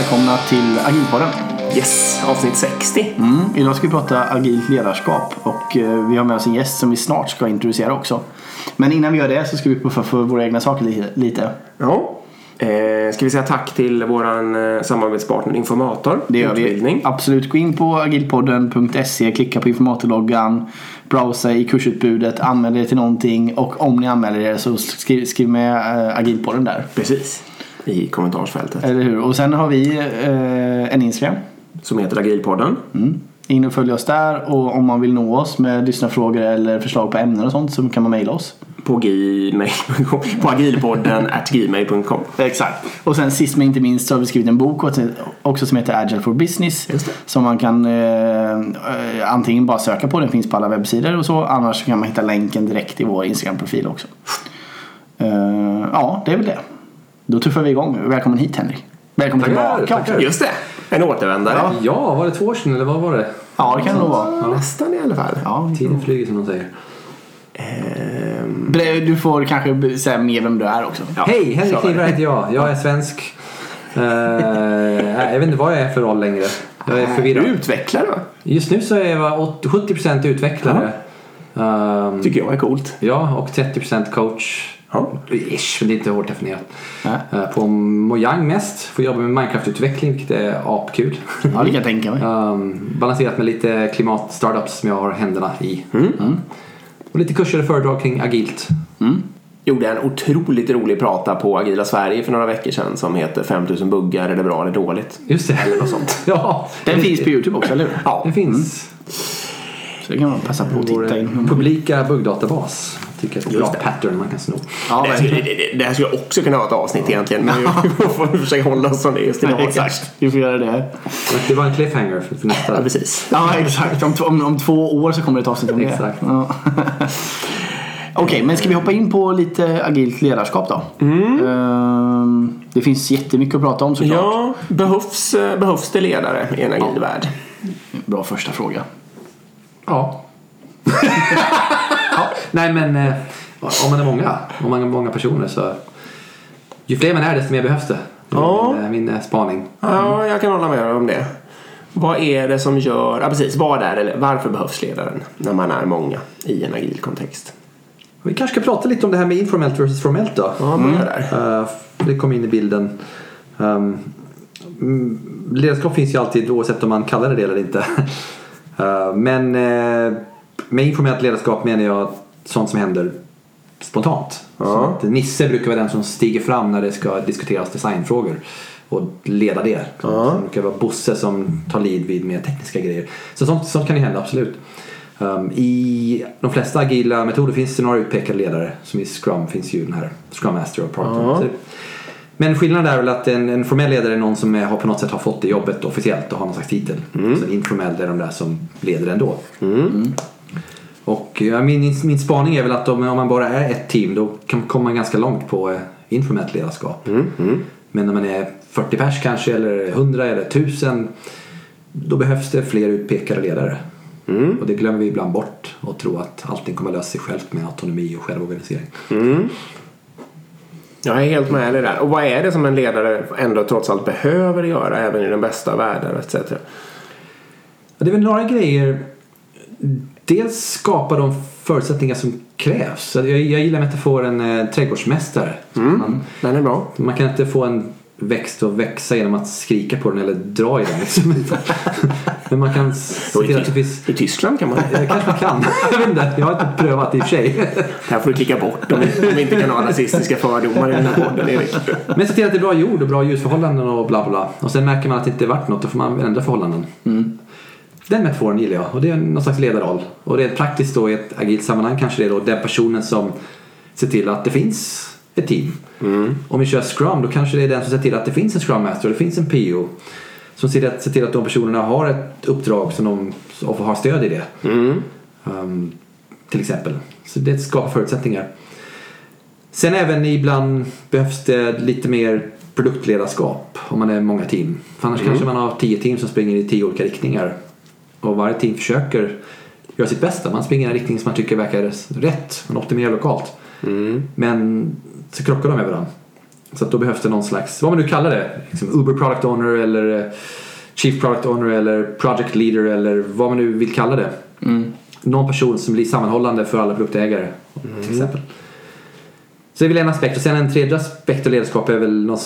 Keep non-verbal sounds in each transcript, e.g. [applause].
Välkomna till Agilpodden. Yes, avsnitt 60. Mm. Idag ska vi prata agilt ledarskap och eh, vi har med oss en gäst som vi snart ska introducera också. Men innan vi gör det så ska vi puffa för våra egna saker li- lite. Ja. Eh, ska vi säga tack till våran eh, samarbetspartner Informator. Det gör vi. Utbildning. Absolut, gå in på agilpodden.se, klicka på informatorloggan, browsa i kursutbudet, anmäl er till någonting och om ni anmäler er så skriv, skriv med agilpodden där. Precis. I kommentarsfältet. Eller hur? Och sen har vi eh, en Instagram. Som heter Agilpodden. Mm. In och följ oss där och om man vill nå oss med lyssnarfrågor eller förslag på ämnen och sånt så kan man mejla oss. På gmail.com. [laughs] På agilpodden at gmail.com. Exakt. Och sen sist men inte minst så har vi skrivit en bok också som heter Agile for Business. Som man kan eh, eh, antingen bara söka på, den finns på alla webbsidor och så. Annars kan man hitta länken direkt i vår Instagram-profil också. Eh, ja, det är väl det. Då tuffar vi igång. Välkommen hit Henrik. Välkommen Tackar, tillbaka tackar. också. Just det. En återvändare. Ja. Ja, var det två år sedan eller vad var det? Ja, det kan det nog vara. Ja, Nästan i alla fall. Ja. Tiden flyger som de säger. Ehm, Du får kanske säga mer vem du är också. Ja. Hej, Henrik. Kniberg heter jag. Jag är svensk. Eh, jag vet inte vad jag är för roll längre. Jag är är du förvirrad. utvecklare va? Just nu så är jag 80 70% utvecklare. Ehm, Tycker jag är coolt. ja, och 30% coach. Ja. Ish, men det är inte hårt definierat. Nej. Eh, på Mojang mest. Får jobba med Minecraft-utveckling vilket är apkul. ja, det kan jag tänka mig. Um, [laughs] balanserat med lite klimat-startups som jag har händerna i. Mm. Och lite kurser och föredrag kring agilt. Gjorde en otroligt rolig prata på Agila Sverige för några veckor sedan som heter 5000 buggar, är det bra eller dåligt? Just det. Eller något sånt. [laughs] ja, Den finns på Youtube också, eller hur? Ja. det finns. Så det kan man passa på att titta in. publika buggdatabas. Tycker jag är ett bra det. pattern man kan sno. Ja, det, här skulle, det, det- det här skulle också kunna vara ett avsnitt egentligen. Men [laughs] vi får försöka hålla oss som det just idag. Exakt. Vi får göra det. Det var en cliffhanger för, för nästa. Ja, precis. Ja, exakt. Om, om, om två år så kommer det ett avsnitt om det. Exakt. Ja. [laughs] Okej, men ska vi hoppa in på lite agilt ledarskap då? Ehm, Det finns jättemycket att prata om såklart. Ja, behövs, eh, behövs det ledare i en agil värld? Bra första fråga. Ja. [laughs] Nej men eh, om man är många, om man är många personer så ju fler man är desto mer behövs det. Ja. min, eh, min eh, spaning. Ja, jag kan hålla med om det. Vad är det som gör, ja precis, vad är det, varför behövs ledaren när man är många i en agil kontext? Vi kanske ska prata lite om det här med informellt versus formellt då. Ja, börja där. Eh, det kom in i bilden. Um, mm, ledarskap finns ju alltid oavsett om man kallar det det eller inte. [laughs] Men med informellt ledarskap menar jag sånt som händer spontant. Ja. Så att Nisse brukar vara den som stiger fram när det ska diskuteras designfrågor och leda det. Ja. Det brukar vara Bosse som tar lead vid mer tekniska grejer. Så sånt, sånt kan ju hända absolut. Um, I de flesta agila metoder finns det några utpekade ledare. Som i Scrum finns ju den här Scrum Master och Product Ja. Så- Men skillnaden är väl att en, en formell ledare är någon som är, har på något sätt har fått det jobbet officiellt och har någon slags titel. Så en informell är de där som leder ändå. Och ja, min, min spaning är väl att om, om man bara är ett team då kan, kommer man ganska långt på eh, informellt ledarskap. Men när man är 40 pers kanske eller 100 eller 1000 då behövs det fler utpekade ledare. Och det glömmer vi ibland bort och tro att allting kommer lösa sig självt med autonomi och självorganisering. Jag är helt med dig där. Och vad är det som en ledare ändå trots allt behöver göra även i den bästa världen etc. Ja, Det är väl några grejer. Dels skapa de förutsättningar som krävs. Jag, jag gillar metaforen eh, trädgårdsmästare. Man, Den är bra. man kan inte få en växt att växa genom att skrika på den eller dra i den. Liksom. [laughs] Men man kan se till att det finns... I Tyskland kan man. Det kanske man kan. [laughs] Jag vet inte. Jag har inte prövat i och för sig. Här får du klicka bort om vi, inte kan ha rasistiska fördomar i den här podden Erik. Men se till att det är bra jord och bra ljusförhållanden och bla bla. Och sen märker man att det inte är värt något. Då får man ändra förhållanden. Den metaforen gillar jag. Och det är någon slags ledarroll. Och är praktiskt då i ett agilt sammanhang kanske det är då den personen som ser till att det finns ett team. Om vi kör Scrum då kanske det är den som ser till att det finns en Scrum Master och det finns en PO. Som ser till att, ser till att de personerna har ett uppdrag som de och har stöd i det. Um, till exempel. Så det skapar förutsättningar. Sen även ibland behövs det lite mer produktledarskap om man är många team. För annars kanske man har tio team som springer i tio olika riktningar. Och varje team försöker göra sitt bästa. Man springer i en riktning som man tycker verkar rätt. Man optimerar lokalt. Men så krockar de med varandra. Så att då behövs det någon slags, vad man nu kallar det, liksom Uber Product Owner eller eh, Chief Product Owner eller Project Leader eller vad man nu vill kalla det. Någon person som blir sammanhållande för alla produktägare till exempel. Så det är väl en aspekt. Och sen en tredje aspekt av ledarskap är väl något,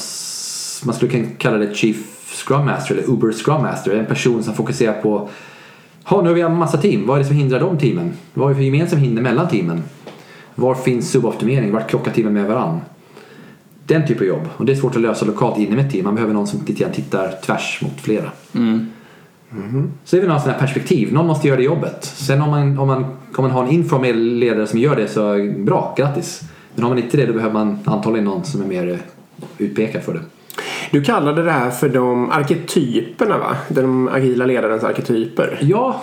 man skulle kunna kalla det Chief Scrum Master eller Uber Scrum Master. En person som fokuserar på Ha, nu har vi en massa team. Vad är det som hindrar de teamen? Vad är det för gemensamma hinder mellan teamen? Var finns suboptimering? Vart krockar teamen med varann? Den typen av jobb. Och det är svårt att lösa lokalt inom ett team. Man behöver någon som lite tittar tvärs mot flera. Så det är väl några sådana här perspektiv. Någon måste göra det jobbet. Sen om man, om man, om man har en informell ledare som gör det så bra, grattis. Men har man inte det då behöver man antagligen någon som är mer utpekad för det. Du kallade det här för de arketyperna va? De agila ledarens arketyper. Ja,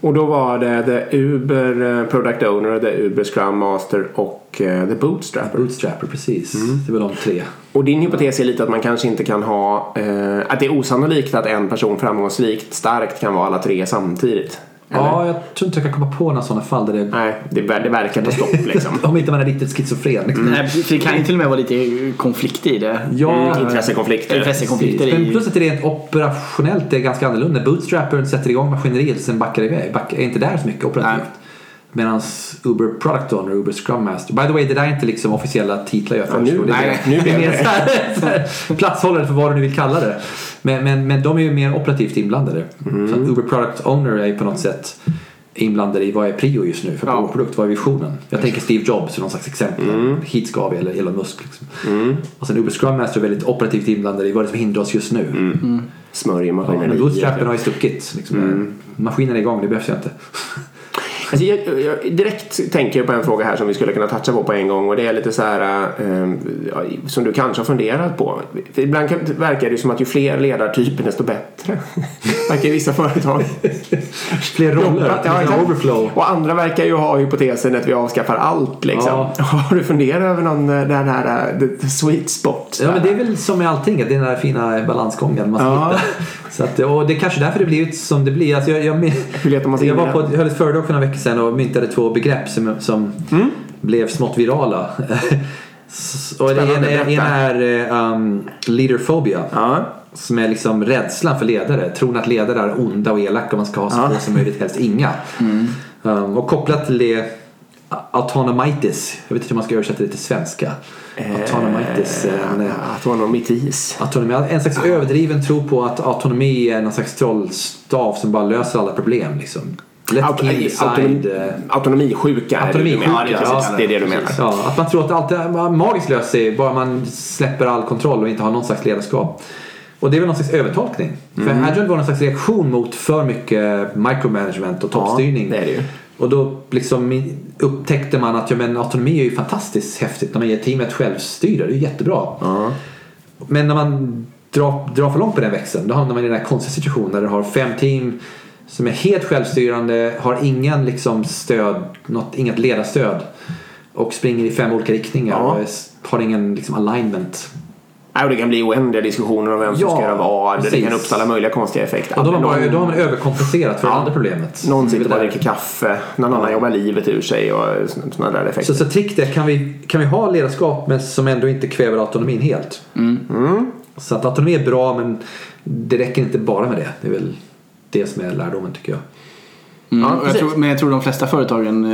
Och då var det The Uber eh, Product Owner, The Uber Scrum Master och eh, The Bootstrapper. bootstrapper, precis. Det är väl de tre. Och din hypotes är lite att man kanske inte kan ha... Eh, att det är osannolikt att en person framgångsrikt starkt kan vara alla tre samtidigt. Eller? Ja, jag tror inte jag kan komma på några sådana fall där det... Nej, det, det verkar ta stopp liksom. [laughs] Om inte man är riktigt schizofren. Liksom. Nej, för det kan ju till och med vara lite konflikt i det. Ja, Intressekonflikter. Intressekonflikter Men plus att det rent operationellt är ganska annorlunda. Bootstrappern sätter igång maskineriet och sen backar iväg. Back, är inte där så mycket operativt. Nej. Medan Uber Product Owner Uber Scrum Master. By the way, det där är inte liksom officiella titlar jag Ja, nu- föreslår. det är nej, mer- nu det är mer det. [laughs] platshållare för vad du nu vill kalla det. Men, men, men de är ju mer operativt inblandade. Mm. Så Uber Product Owner är ju på något sätt inblandade i vad är prio just nu för Ja. vår produkt, vad är visionen? Jag tänker Steve Jobs som någon slags exempel. Mm. Hit ska vi, eller Elon Musk. Liksom. Och sen Uber Scrum Master är väldigt operativt inblandade i vad det är som hindrar oss just nu. Smörj i Ja, maskineriet. men bootstrappen har ju stuckit. Liksom. Mm. Maskinen är igång, det behövs ju inte. Alltså jag, jag, direkt tänker jag på en fråga här som vi skulle kunna toucha på på en gång och det är lite så här eh, som du kanske har funderat på. För ibland kan, verkar det som att ju fler ledartyper desto bättre. [laughs] verkar i vissa företag. Fler roller, Ja, overflow. Och andra verkar ju ha hypotesen att vi avskaffar allt liksom. Ja. [laughs] Har du funderat över någon, eh, den här eh, the, the sweet spot? Ja men det är väl som med allting, det är den där fina balansgången man ska Ja. hitta. [laughs] Så att, och det är kanske därför det blivit som det blir. Alltså jag, jag, jag i var på, jag höll ett föredrag för några veckor sedan och myntade två begrepp som, som Mm. blev smått virala. [laughs] Och det ena, ena är um, leaderphobia. Ja. Som är liksom rädslan för ledare. Tron att ledare är onda och elaka och man ska ha så Ja. få som möjligt, helst inga. Um, och kopplat till det autonomitis. Jag vet inte hur man ska översätta det till svenska. Autonomitis. eh, en, eh, Autonomitis. Autonomi, en slags överdriven tro på att autonomi är någon slags trollstav som bara löser alla problem. Liksom. Let decide. autonomi, eh, autonomisjuka är det du Autonomisjuka, menar. Ja, det, är precis, ja. det är det du menar. Ja, att man tror att allt är magiskt löser sig bara man släpper all kontroll och inte har någon slags ledarskap. Och det är väl någon slags övertolkning. För Agile var någon slags reaktion mot för mycket micromanagement och toppstyrning. det är det ju. Och då liksom upptäckte man att ja, men autonomi är ju fantastiskt häftigt när man ger teamet självstyre. Det är ju jättebra. Ja. Men när man drar, drar för långt på den växeln då hamnar man i den här konstiga situationen där du har fem team som är helt självstyrande, har ingen liksom stöd, något, inget ledarstöd och springer i fem olika riktningar Ja. och har ingen liksom alignment. Nej, och det kan bli oändliga diskussioner om vem som Ja, ska göra vad. Det precis. kan uppstå alla möjliga konstiga effekter. Och då har man, någon, då har man överkompenserat för det Ja. andra problemet. någon sitter Det bara och dricker kaffe, någon annan jobbar livet ur sig och sådana där effekter. Så, så trick det, kan vi, kan vi ha ledarskap men som ändå inte kväver autonomin helt? Mm. Så att autonomi är bra men det räcker inte bara med det. Det är väl det som är lärdomen tycker jag. Mm, Ja, jag tror, men jag tror de flesta företagen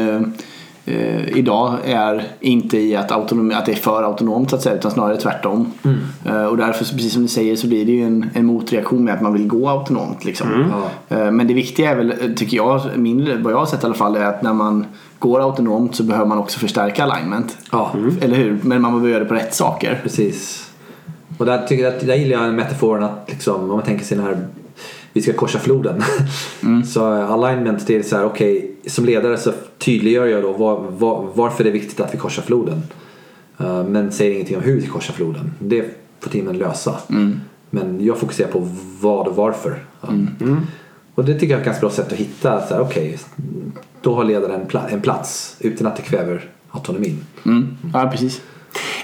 eh, idag är inte i att, autonomi, att det är för autonomt så att säga utan snarare tvärtom. Eh, och därför, precis som du säger, så blir det ju en, en motreaktion med att man vill gå autonomt. Liksom. Ja. Eh, men det viktiga är väl, eh, tycker jag, min, vad jag har sett i alla fall, är att när man går autonomt så behöver man också förstärka alignment. Ja, Eller hur? Men man behöver göra det på rätt saker. precis. Och där, tycker jag, att- där gillar jag metaforen att liksom, om man tänker sig den här vi ska korsa floden. [laughs] Så alignment det är så här, okej, som ledare så tydliggör jag då var, var, varför det är viktigt att vi korsar floden. Eh, men säger ingenting om hur vi korsar floden. Det får teamen lösa. Men jag fokuserar på vad och varför. Ja. Och det tycker jag är ett ganska bra sätt att hitta, så här, okej, då har ledaren en plats utan att det kväver autonomin. Mm. Ja, precis.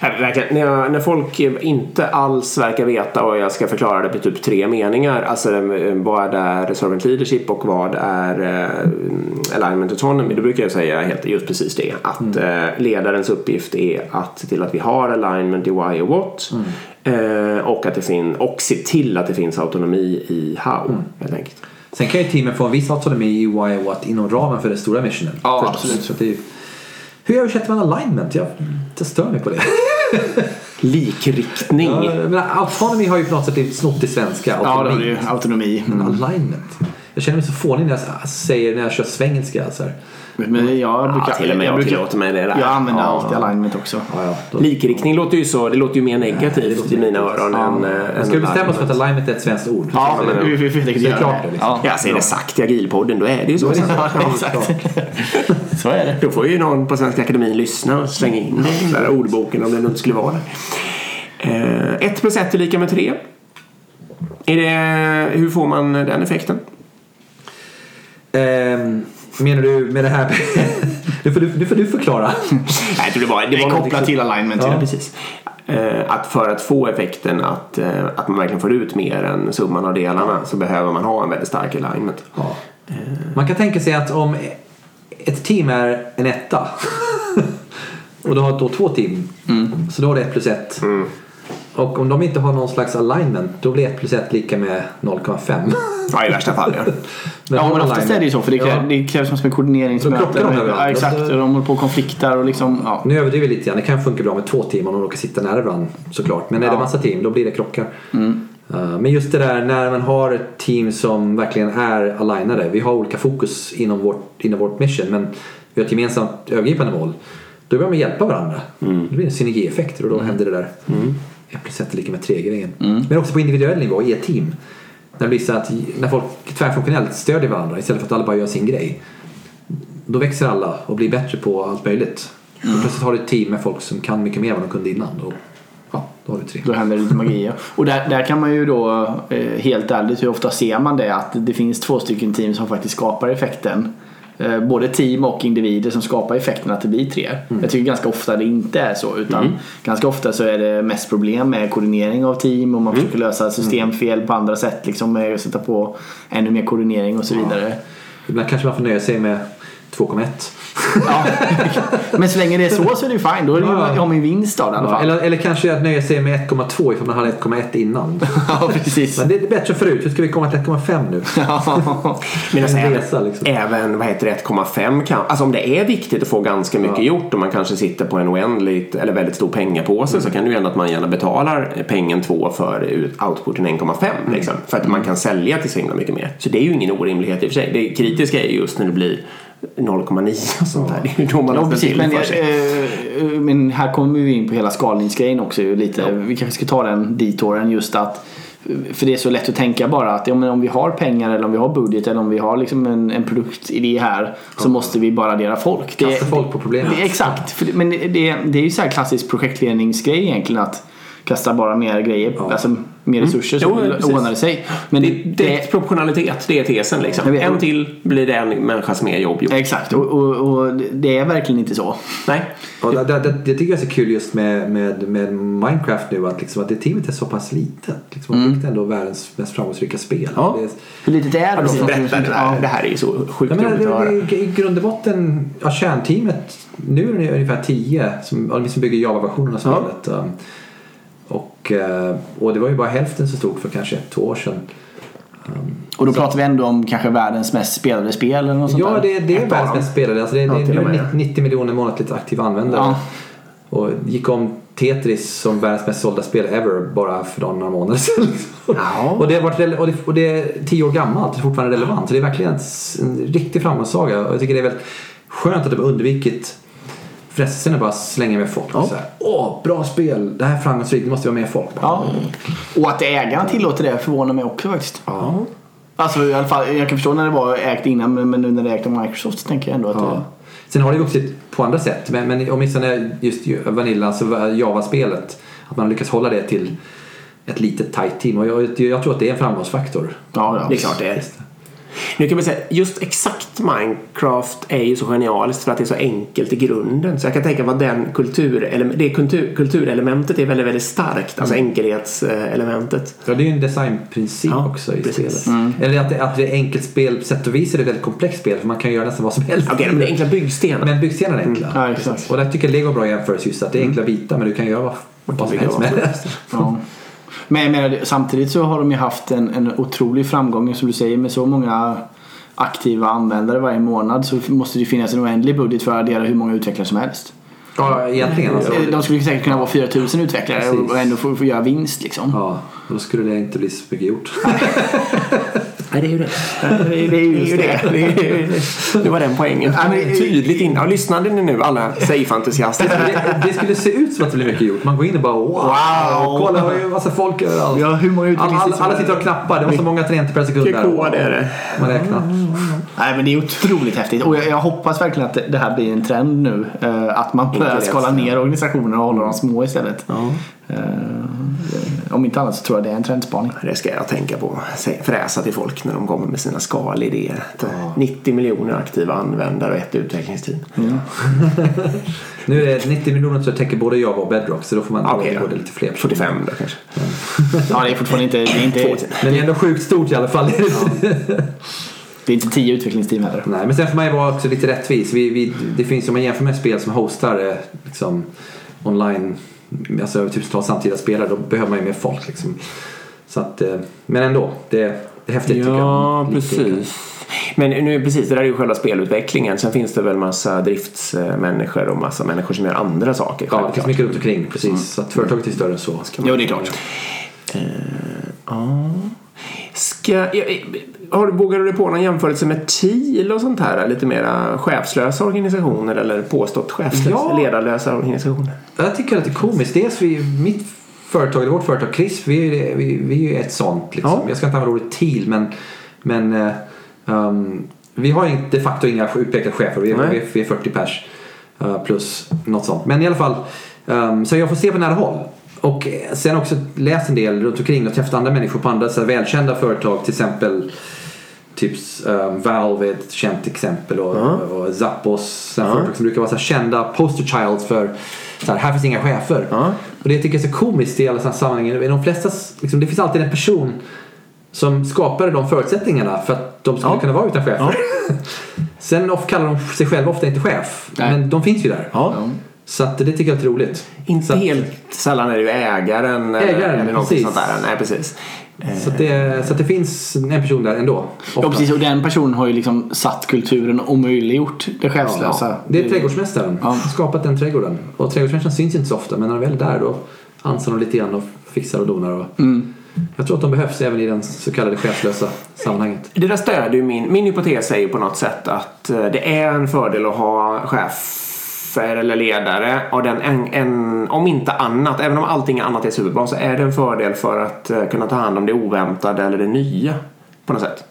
Verkligen. När, jag, när folk inte alls verkar veta och jag ska förklara det på typ tre meningar. Alltså eh, vad är servant leadership och vad är eh, alignment autonomy. Då brukar jag säga helt, just precis det. Att eh, ledarens uppgift är att se till att vi har alignment i why och what. Eh, och, att det fin- och se till att det finns autonomi i how. Helt enkelt. Sen kan ju teamen få en viss autonomi i why och what inom ramen för den stora missionen. Ja, absolut. Så det hur översätter man alignment? Jag, jag stör mig på det. [laughs] Likriktning. Ja, men autonomy har ju på något sätt blivit snott i svenska. Ja, det har Autonomi. du ju. Autonomi. Men alignment. Jag känner mig så fånig när jag säger när jag kör svengelska. Så här. Men jag brukar... till och med jag brukar, tillåter mig det där. Jag använder Ja. alltid alignment också. Ja, ja, då. Likriktning låter ju så, det låter ju mer negativt i mina öron än, äh, än Ska vi bestämma oss för att alignment. är ett svenskt ord? Ja, men- vi, vi, vi, vi, Så är det klart det, liksom. Ja, Ja, så är det sagt i agilpodden, då är det ju så. [laughs] ja, exakt. [laughs] Så är det. Då får ju någon på Svenska Akademin lyssna och slänga in det i den där ordboken om det nu inte skulle vara där. 1 plus 1 är lika med 3. Är det, hur får man den effekten? Ehm, menar du med det här? [laughs] nu, får du, nu får du förklara. [laughs] Nej, det var, det var kopplat till alignment. Ja, precis. Eh, Att för att få effekten att, eh, att man verkligen får ut mer än summan av delarna så behöver man ha en väldigt stark alignment. Ja. Man kan tänka sig att om ett team är en etta [laughs] och du har då två team så då har du ett plus ett. Och om de inte har någon slags alignment då blir ett plus ett lika med 0,5. Ja, i värsta fall. Ja. [laughs] Ja, men oftast är det ju så. För det, krävs, Ja. det krävs som en koordineringsmöte. Då krockar de överallt. Ja, exakt. Och de håller på och konfliktar och liksom... Ja. Nu överdriver vi lite grann. Det kan funka bra med två team om de råkar sitta nära varandra såklart. Men är det massa team då blir det krockar. Uh, men just det där när man har ett team som verkligen är alignade. Vi har olika fokus inom vårt, inom vårt mission men vi har ett gemensamt övergripande mål. Då börjar man hjälpa varandra. Det blir en synergieffekter och då händer det där. Ett plus ett är lika med tre grejen. Men också på individuell nivå i ett team. När det blir så att när folk tvärfunktionellt stödjer varandra istället för att alla bara gör sin grej. Då växer alla och blir bättre på allt möjligt. Och plötsligt har du ett team med folk som kan mycket mer än vad de kunde innan. Och, ja, då har du tre. Då händer det lite magi. Och där, där kan man ju då, eh, helt ärligt, hur ofta ser man det? Att det finns två stycken team som faktiskt skapar effekten. Eh, Både team och individer som skapar effekten att det blir tre. Jag tycker ganska ofta det inte är så. Utan ganska ofta så är det mest problem med koordinering av team och man försöker lösa systemfel på andra sätt. Liksom med att sätta på ännu mer koordinering och så vidare. Ibland kanske man får nöja sig med 2,1. Ja. [laughs] Men så länge det är så så är det ju fine. Då är det ju Ja. jag har min vinst av det i alla Ja, fall. eller, eller kanske att nöja sig med 1,2 ifall man hade 1,1 innan. [laughs] Ja, precis. Men det är bättre förut. Hur ska vi komma till 1,5 nu? [laughs] Ja. Men alltså, En resa, liksom. även vad heter det, 1,5 kan... Alltså om det är viktigt att få ganska mycket gjort och man kanske sitter på en oändligt eller väldigt stor pengapåse så kan det ju ändå att man gärna betalar pengen 2 för ut- outputen 1,5 liksom. För att man kan sälja till så himla mycket mer. Så det är ju ingen orimlighet i och för sig. Det kritiska är ju just när det blir 0,9 och sånt där. Det är ju då man Ja, har precis. till Men, för sig. eh, men här kommer vi in på hela skalningsgrejen också. Lite. Vi kanske ska ta den ditåren just att för det är så lätt att tänka bara att ja, men om vi har pengar eller om vi har budget eller om vi har liksom en, en produktidé här så måste vi bara addera folk. Kasta folk på problemet. Det, exakt. För det, men det, det är ju så här klassisk projektledningsgrej egentligen att kasta bara mer grejer, alltså mer resurser så Jo, precis. ordnar det sig. Men det, Det, direkt proportionalitet, det är tesen liksom. Vet. En till blir det en människas mer jobb gjort. Exakt, och, och, och det är verkligen inte så. Nej. Ja, det, det, det, det tycker jag är så kul just med, med, med Minecraft nu att, liksom, att det teamet är så pass litet. Liksom, Man fick ändå världens mest framgångsrika spel. Ja. Det är, Hur litet är det Ja, då? precis. Berätta det Ja. där. Det här är ju så sjukt Jag menar, roligt att höra. det, det, I grund och botten, ja, kärnteamet, nu är det ungefär 10 som, ja, som bygger Java-versionen av Ja. spelet. Um, och, eh, och det var ju bara hälften så stort för kanske ett, två år sedan. Och då pratar vi ändå om kanske världens mest spelade spel eller något sånt Ja, det, det är världens mest spelade. Alltså det, Ja, det, och är med. det 90 miljoner månatligt aktiva användare. Ja. Och gick om Tetris som världens mest sålda spel ever bara för några månader sedan. Ja. och, det har varit, och, det, och det är tio år gammalt och fortfarande relevant. Så det är verkligen en, en riktig framgångssaga. Och jag tycker det är väldigt skönt att de har undvikit frestelsen att bara slänga med folk. Ja. Så här, Åh, bra spel! Det här är framgångsrikt, det måste vara med folk. Ja. Och att ägarna tillåter det förvånar mig också faktiskt. Ja. Alltså i alla fall, jag kan förstå när det var ägt innan men nu när det är ägt av Microsoft så tänker jag ändå att Ja. Sen har det vuxit på andra sätt. Men, men åtminstone just ju- Vanilla, alltså Java-spelet. Att man lyckas hålla det till ett litet tight team. Och jag, jag tror att det är en framgångsfaktor. Ja, ja. Det är klart det är. Nu kan man säga just exakt Minecraft är ju så genialiskt för att det är så enkelt i grunden. Så jag kan tänka mig att den kultur, det kultur, kulturelementet är väldigt, väldigt starkt. Alltså enkelhetselementet. Ja, det är ju en designprincip Ja, också i precis. spelet. Eller att det, att det är enkelt spel, på sätt och vis är det ett väldigt komplext spel för man kan göra nästan vad som helst. Okej, men det är enkla byggstenar. Men byggstenarna är enkla. Ja, exakt. Och där tycker jag Lego är bra jämförelse just att det är enkla bitar men du kan göra vad, vad som helst med det. Ja. Men jag menar, samtidigt så har de ju haft en, en otrolig framgång som du säger med så många aktiva användare varje månad så måste det finnas en oändlig budget för att addera hur många utvecklare som helst. Ja, egentligen alltså. De skulle säkert kunna vara 4000 utvecklare Precis. och ändå få, få göra vinst liksom. Ja, då skulle det inte bli så mycket gjort. [laughs] Nej, det är ju det. Det är ju det. Det, är ju det. det var den poängen. Ja, men Tydligt in. Ja, lyssnade ni nu alla safe-entusiaster? det, det skulle se ut som att det blir mycket gjort. Man går in och bara wow. Wow. Kolla, det är ju en massa folk överallt. Ja, hur många alla, alla, alla sitter och knappar. Det var så många tangenter per sekund Vilken kod är det? Man räknar. Nej men det är otroligt häftigt och jag, jag hoppas verkligen att det, här blir en trend nu. Eh, att man börjar skala ner organisationer och hålla dem små istället. Ja. Eh, om inte annat så tror jag det är en trendspaning. Det ska jag tänka på. Fräsa till folk när de kommer med sina skalidéer. 90 miljoner aktiva användare och ett utvecklingsteam. [laughs] Nu är det 90 miljoner så täcker både Java och Bedrock så då får man Okej, då lite fler. 45 då kanske. Ja det är fortfarande inte, det är inte, Men det är ändå sjukt stort i alla fall. [laughs] det är inte tio utvecklingsteam heller. Nej, men sen får man ju vara också lite rättvis. Vi, vi, det finns, om man jämför med spel som hostar eh, liksom, online, alltså över tusentals samtida spelare, då behöver man ju mer folk. Liksom. Så att, eh, men ändå, det, det är häftigt tycker jag. Lite- Men nu precis, det där är ju själva spelutvecklingen. Sen finns det väl massa driftsmänniskor och massa människor som gör andra saker. Ja, det finns mycket runt omkring. Precis, så att företaget är större än så. Jo det är klart. Ja. Ska, har, du- vågar du dig på någon jämförelse med TIL och sånt här? Lite mera chefslösa organisationer eller påstått chefslösa, Ja. ledarlösa organisationer? Jag tycker att det är komiskt. Dels vi, mitt företag, vårt företag CRISP, vi är ju, det- vi, vi är ju ett sånt. Liksom. Ja. Jag ska inte använda ordet TIL men, men eh, um, vi har de facto inga utpekade chefer. Vi är, vi är, vi är 40 pers eh, plus något sånt. Men i alla fall, um, så jag får se på nära håll. Och eh, sen också läst en del runt omkring och träffat andra människor på andra så här, välkända företag. Till exempel Typ um, Valve är ett känt exempel och, Ja. och Zappos, Ja. företag som brukar vara så här kända poster child för så här, här finns inga chefer. Ja. Och det tycker jag är så komiskt i alla sådana sammanhang. I de flesta, liksom, det finns alltid en person som skapade de förutsättningarna för att de skulle Ja. kunna vara utan chefer. [laughs] Sen of, kallar de sig själva ofta inte chef. Nej. Men de finns ju där. Ja. Så att det tycker jag är roligt. Inte att, helt sällan är det ju ägaren, eller- Ägaren, eller något precis. sånt där. Nej, precis. Så att, det, så att det finns en person där ändå. Ja precis och den personen har ju liksom satt kulturen och möjliggjort det chefslösa. Ja, det är trädgårdsmästaren. Ja. Skapat den trädgården. Och trädgårdsmästaren syns inte så ofta men när de väl är där då ansar de lite grann och fixar och donar. Och Mm. Jag tror att de behövs även i den så kallade chefslösa sammanhanget. Det där stödjer ju min, min hypotes är ju på något sätt att eh, det är en fördel att ha chefer eller ledare och den en, en, om inte annat, även om allting annat är superbra så är det en fördel för att eh, kunna ta hand om det oväntade eller det nya på något sätt.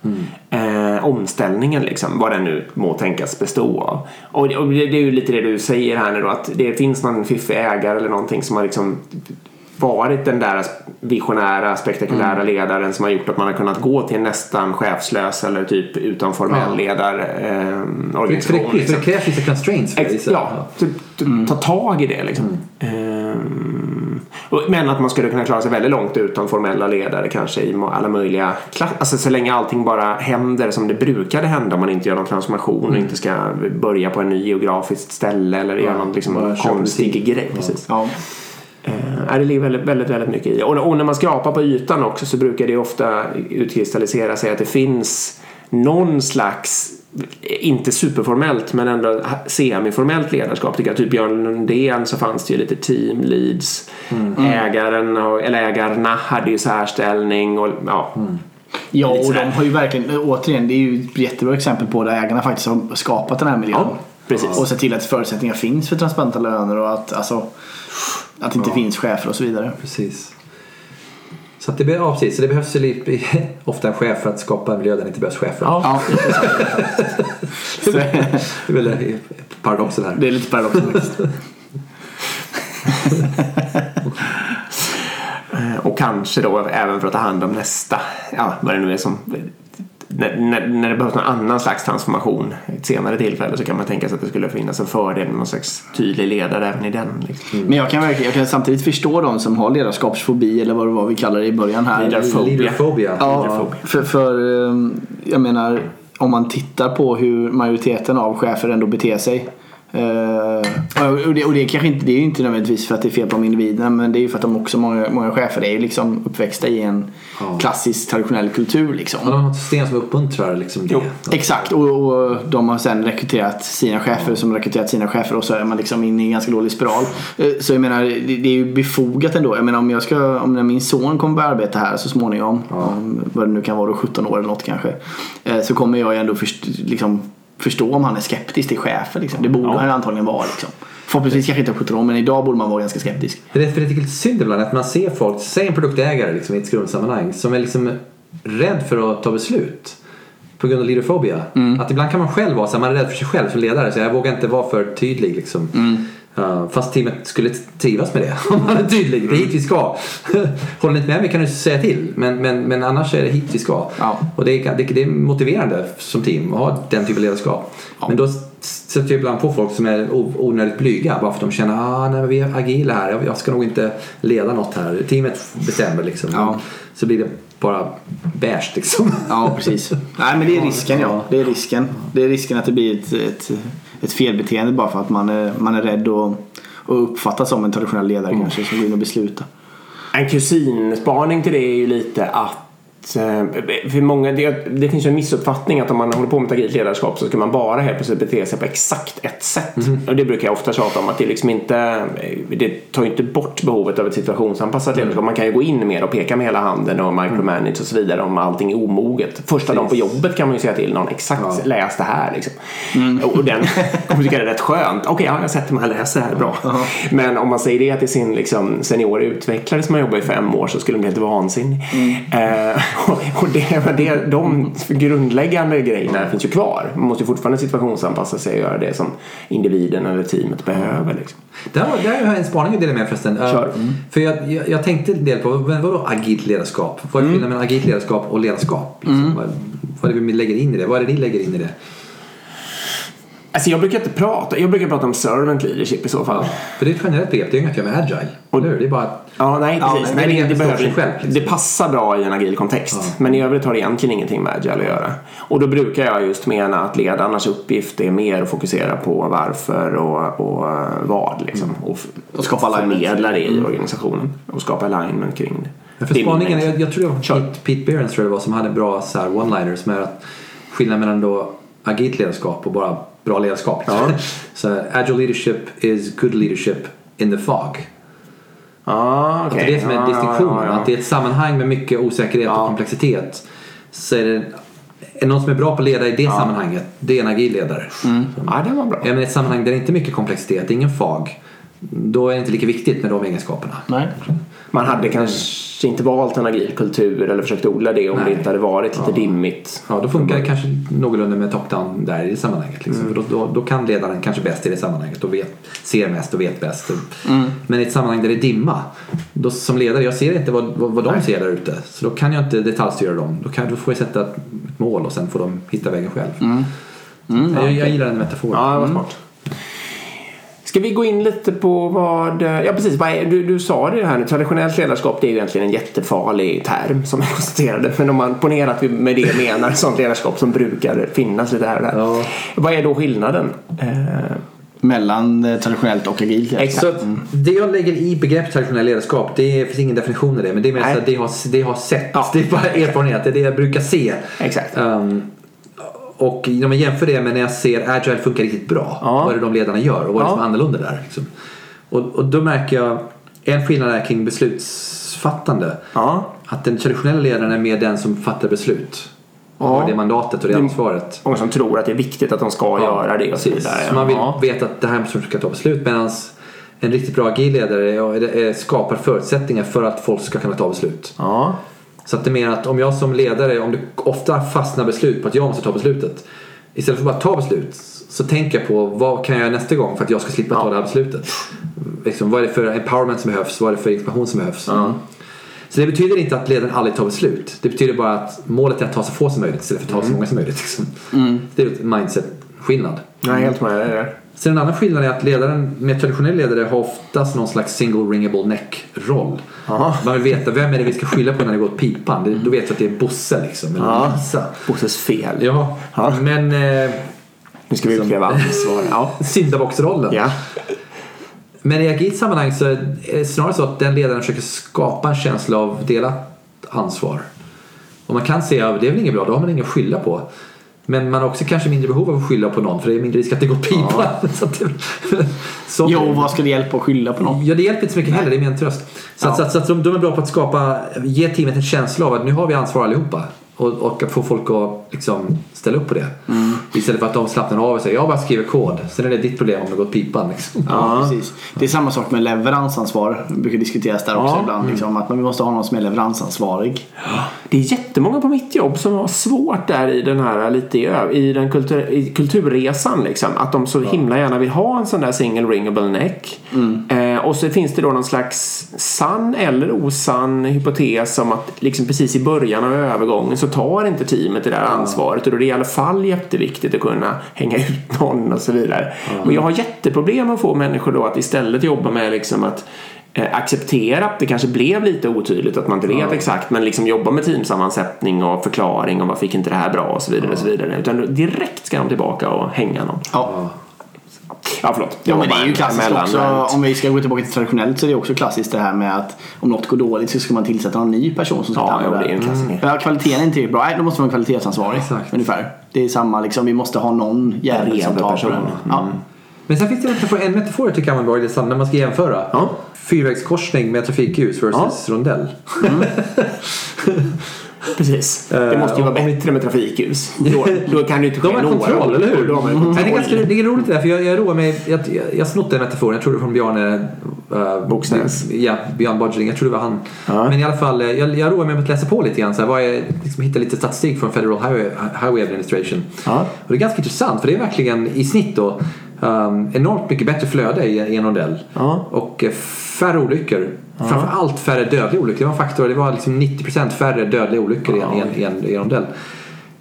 Eh, omställningen liksom, vad den nu må tänkas bestå av. Och det, och det det är ju lite det du säger här nu då att det finns någon fiffig ägare eller någonting som har liksom varit den där visionära, spektakulära Mm. ledaren som har gjort att man har kunnat gå till nästan chefslös eller typ utan formell Ja. ledar eh, För organisation. för det liksom. krävs vissa constraints för det. Ex- Ja, t- t- ta tag i det liksom. Ehm, och- men att man skulle kunna klara sig väldigt långt utan formella ledare kanske i alla möjliga kla- Alltså så länge allting bara händer som det brukade hända om man inte gör någon transformation och inte ska börja på en ny geografiskt ställe eller göra någon liksom, konstig grej. Precis. Ja. Eh, det ligger väldigt, väldigt, väldigt mycket i. Och, och när man skrapar på ytan också så brukar det ofta utkristallisera sig att det finns någon slags inte superformellt men ändå semiformellt ledarskap. Tycker jag. Typ Björn Lundén så fanns det ju lite team leads. Ägaren och, eller ägarna hade ju särställning och ja. Ja Lite och de har ju verkligen, återigen det är ju ett jättebra exempel på där ägarna faktiskt har skapat den här miljön. Ja, precis. Och sett till att förutsättningar finns för transparenta löner och att, alltså, att det inte Ja. finns chefer och så vidare. Precis. Så, att det, ja, precis. så det behövs ju lite, [laughs] ofta en chef för att skapa en miljö där det inte behövs chefer. Ja. Ja, [laughs] så, Det är väl paradoxen här. det är lite paradox faktiskt. [laughs] Eh, Och kanske då även för att ta hand om nästa, ja vad det nu är som när, när, när det behövs någon annan slags transformation ett senare tillfälle så kan man tänka sig att det skulle finnas en fördel med någon slags tydlig ledare även i den. Liksom. Men jag kan, verkligen, jag kan samtidigt förstå de som har ledarskapsfobi eller vad det var vi kallade det i början här. Leaderphobia. Leaderphobia. Ja, för, för ehm, jag menar om man tittar på hur majoriteten av chefer ändå beter sig. Eh, och, det, och det, är kanske inte, det är inte nödvändigtvis för att det är fel på de individerna men det är ju för att de också, många, många chefer är ju liksom uppväxta i en Ja. klassisk traditionell kultur liksom. Ja, de har ett system som uppmuntrar liksom det. Jo. Exakt och, och de har sen rekryterat sina chefer som rekryterat sina chefer och så är man liksom inne i en ganska dålig spiral. Eh, Så jag menar det, det är ju befogat ändå. Jag menar om jag ska, om när min son kommer börja arbeta här så småningom, om, vad det nu kan vara då 17 år eller något kanske. eh, Så kommer jag ju ändå först, liksom, förstå om han är skeptisk till chefer. Liksom. Det borde Ja. han antagligen vara. Liksom. Förhoppningsvis kanske inte 17 år men idag borde man vara ganska skeptisk. Det är för det är synd ibland att man ser folk, säg en produktägare liksom, i ett skrumsammanhang som är liksom rädd för att ta beslut på grund av leaderfobia. Att ibland kan man själv vara så här, man är rädd för sig själv som ledare så jag vågar inte vara för tydlig liksom. Uh, fast teamet skulle trivas med det [laughs] om man är tydlig. Det är hit vi ska. [laughs] Håller ni inte med mig kan du säga till. Men, men, men annars är det hit vi ska. Ja. Och det är, det, det är motiverande som team att ha den typen av ledarskap. Men då sätter jag ibland på folk som är onödigt blyga bara för att de känner ah, nej, men vi är agila här. Jag, jag ska nog inte leda något här. Teamet bestämmer liksom. Ja. Så blir det bara beige liksom. Ja, precis. Nej, men det är [laughs] risken ja. Det är risken. Det är risken att det blir ett, ett, ett felbeteende bara för att man är, man är rädd och, och uppfattas som en traditionell ledare kanske som går in och beslutar. En kusinspaning till det är ju lite att för många, det, det finns ju en missuppfattning att om man håller på med agilt ledarskap så ska man bara helt plötsligt bete sig på exakt ett sätt. Och det brukar jag ofta tjata om att det liksom inte det tar ju inte bort behovet av ett situationsanpassat ledarskap. Man kan ju gå in mer och peka med hela handen och micromanage och så vidare om allting är omoget. Första dagen på jobbet kan man ju säga till någon exakt läs det här liksom. Och den kommer tycka det är rätt skönt. Okej, ja, jag sätter mig och läser det här bra. Men om man säger det till sin liksom, senior utvecklare som har jobbat i fem år så skulle de bli helt vansinnig. Eh, [laughs] och det, det, de grundläggande grejerna finns ju kvar. Man måste ju fortfarande situationsanpassa sig och göra det som individen eller teamet behöver. Liksom. Där, där har jag en spaning att dela med förresten. Uh, Kör. För jag, jag, jag tänkte en del på, men vadå agilt ledarskap? Vad är skillnaden mellan agilt ledarskap och ledarskap? Liksom? Vad, vad är det vi lägger in i det? Vad är det ni lägger in i det? Alltså jag brukar inte prata, jag brukar prata om servant leadership i så fall. För det är ett generellt begrepp, det är inget med agile. Eller hur? Det är bara att Ja, nej Ja, precis. nej, nej, det det, behöver själv, liksom. Det passar bra i en agil kontext. Men i övrigt har det egentligen ingenting med agile att göra. Och då brukar jag just mena att ledarnas uppgift är mer att fokusera på varför och, och vad. Liksom. Och, f- Och skapa förmedla det i organisationen. Och skapa alignment kring det. Men för Det spaningen, jag, jag tror det var. Pete, Pete Behrens tror jag det var som hade bra one-liners med att skillnaden mellan då agilt ledarskap och bara bra ledarskap. Ja. [laughs] så agile leadership is good leadership in the fog. Ah, Att okej. det är det som är Ja, distinktionen. ja, ja. Att det är ett sammanhang med mycket osäkerhet och komplexitet. Så är det är någon som är bra på att leda i det sammanhanget, det är en agil ledare. Ja, det var bra. Är i ett sammanhang där det inte är mycket komplexitet, ingen fag, då är det inte lika viktigt med de egenskaperna. Nej. Man hade kanske inte valt en agil kultur eller försökt odla det om Nej. det inte hade varit lite dimmigt. Ja, då funkar det kanske någorlunda med top-down där i det sammanhanget. Liksom. Mm. För då, då, då kan ledaren kanske bäst i det sammanhanget och vet, ser mest och vet bäst. Mm. Men i ett sammanhang där det är dimma, då, som ledare, jag ser inte vad, vad, vad de ser där ute. Så då kan jag inte detaljstyra dem. Då, kan, då får jag sätta ett mål och sen får de hitta vägen själv. jag, jag gillar den metaforen. Mm. Ja, det var smart. Ska vi gå in lite på vad... Ja, precis. Vad är, du, du sa det här nu. Traditionellt ledarskap det är ju egentligen en jättefarlig term som jag [laughs] konstaterade. Men om man ponerar att vi med det menar sånt ledarskap som brukar finnas lite här och där. Ja. Vad är då skillnaden? Eh, Mellan eh, traditionellt och agilt. Exakt. Att det jag lägger i begreppet traditionellt ledarskap, det finns ingen definition i det. Men det är så att det har, det har sett. Ja. Det är bara erfarenhet. Det är det jag brukar se. Exakt. Um, och om jag jämför det med när jag ser agile funkar riktigt bra. Ja. Vad är det de ledarna gör och vad är det Ja. som är annorlunda där? Liksom. Och, och då märker jag en skillnad är kring beslutsfattande. Ja. Att den traditionella ledaren är mer den som fattar beslut. Och Ja. har det mandatet och det ansvaret. Många som tror att det är viktigt att de ska göra det och så vidare. Så man vill Ja. veta att det här är en person som ska ta beslut medan en riktigt bra agil ledare skapar förutsättningar för att folk ska kunna ta beslut. Ja. Så att det är mer att om jag som ledare, om det ofta fastnar beslut på att jag måste ta beslutet. Istället för att bara ta beslut så tänker jag på vad kan jag göra nästa gång för att jag ska slippa ta det här beslutet. Liksom, vad är det för empowerment som behövs? Vad är det för information som behövs? Så det betyder inte att ledaren aldrig tar beslut. Det betyder bara att målet är att ta så få som möjligt istället för att ta så många som möjligt. Liksom. Det är ett mindset-skillnad. Jag är helt med dig där. Sen en annan skillnad är att ledaren, mer traditionell ledare har oftast någon slags single ringable neck-roll. Jaha. Man vill veta vem är det vi ska skylla på när det går åt pipan. Det, då vet vi att det är Bosse liksom, eller Ja. Lisa. Bosses fel. Ja, Ja. men eh, Nu ska vi utkräva [laughs] ansvar. Ja. syndabocksrollen. ja. Men i agilt sammanhang så är det snarare så att den ledaren försöker skapa en känsla av delat ansvar. Och man kan säga att det är väl inget bra, då har man ingen att skylla på. Men man har också kanske mindre behov av att skylla på någon för det är mindre risk att det går pipan. [laughs] Så att det, så, Jo, vad ska det hjälpa att skylla på någon? Ja, det hjälper inte så mycket heller, det är mer en tröst. Så, att, så, att, så att de, de är bra på att skapa, ge teamet en känsla av att nu har vi ansvar allihopa. Och, och att få folk att liksom ställa upp på det. Istället för att de slappnar av och säger jag bara skriver kod. Sen är det ditt problem om det går åt pipan. Liksom. Ja, precis. Det är samma sak med leveransansvar. Det brukar diskuteras där också Ja. ibland. Liksom, att man måste ha någon som är leveransansvarig. Det är jättemånga på mitt jobb som har svårt där i den här lite i, ö- i den kultur, i kulturresan liksom. Att de så himla gärna vill ha en sån där single ringable neck. Eh, och så finns det då någon slags sann eller osann hypotes om att liksom precis i början av övergången så tar inte teamet det där ansvaret. Och då är det i alla fall jätteviktigt att kunna hänga ut någon och så vidare. Och jag har jätteproblem att få människor då att istället jobba med liksom att eh, acceptera att det kanske blev lite otydligt att man inte vet exakt men liksom jobba med teamsammansättning och förklaring och varför fick inte det här bra och så vidare och så vidare. Utan direkt ska de tillbaka och hänga någon. Ja. Ja förlåt. Ja, men det är ju klassiskt också. mellanrant. Om vi ska gå tillbaka till traditionellt så är det också klassiskt det här med att om något går dåligt så ska man tillsätta en ny person som ska Ja, ta hand om det. Ja, kvaliteten är inte tillräckligt bra. Nej, då måste man ha en kvalitetsansvarig. Exakt. Ungefär. Det är samma liksom. Vi måste ha någon jävel som tar på person. den. Ja. Men sen finns det en metafor, en metafor jag tycker kan vara bra i det sam- när man ska jämföra. Ja. Fyrvägskorsning med trafikljus versus rondell. [laughs] Precis. Det Eh, måste ju vara om- bättre med trafikljus. Då, [laughs] då kan ju inte De ske har några kontroll, eller hur? Har ju Nej, det, är ganska, det är roligt det där, för jag, jag roar mig. Jag, jag, snott den metaforen, jag tror det var från Bjarne uh, Boxnäs. Ja, Björn Bodgering, jag tror det var han. Ja. Men i alla fall, eh, jag, jag roar mig med att läsa på lite grann. Så här, vad är, liksom, hitta lite statistik från Federal Highway, Highway Administration. Ja. Och det är ganska intressant, för det är verkligen i snitt då um, enormt mycket bättre flöde i, i en rondell. Ja. Och eh, färre olyckor. Framför allt färre dödliga olyckor. Det var en faktor, det var liksom 90% färre dödliga olyckor i en, i en, i en, i en rondell.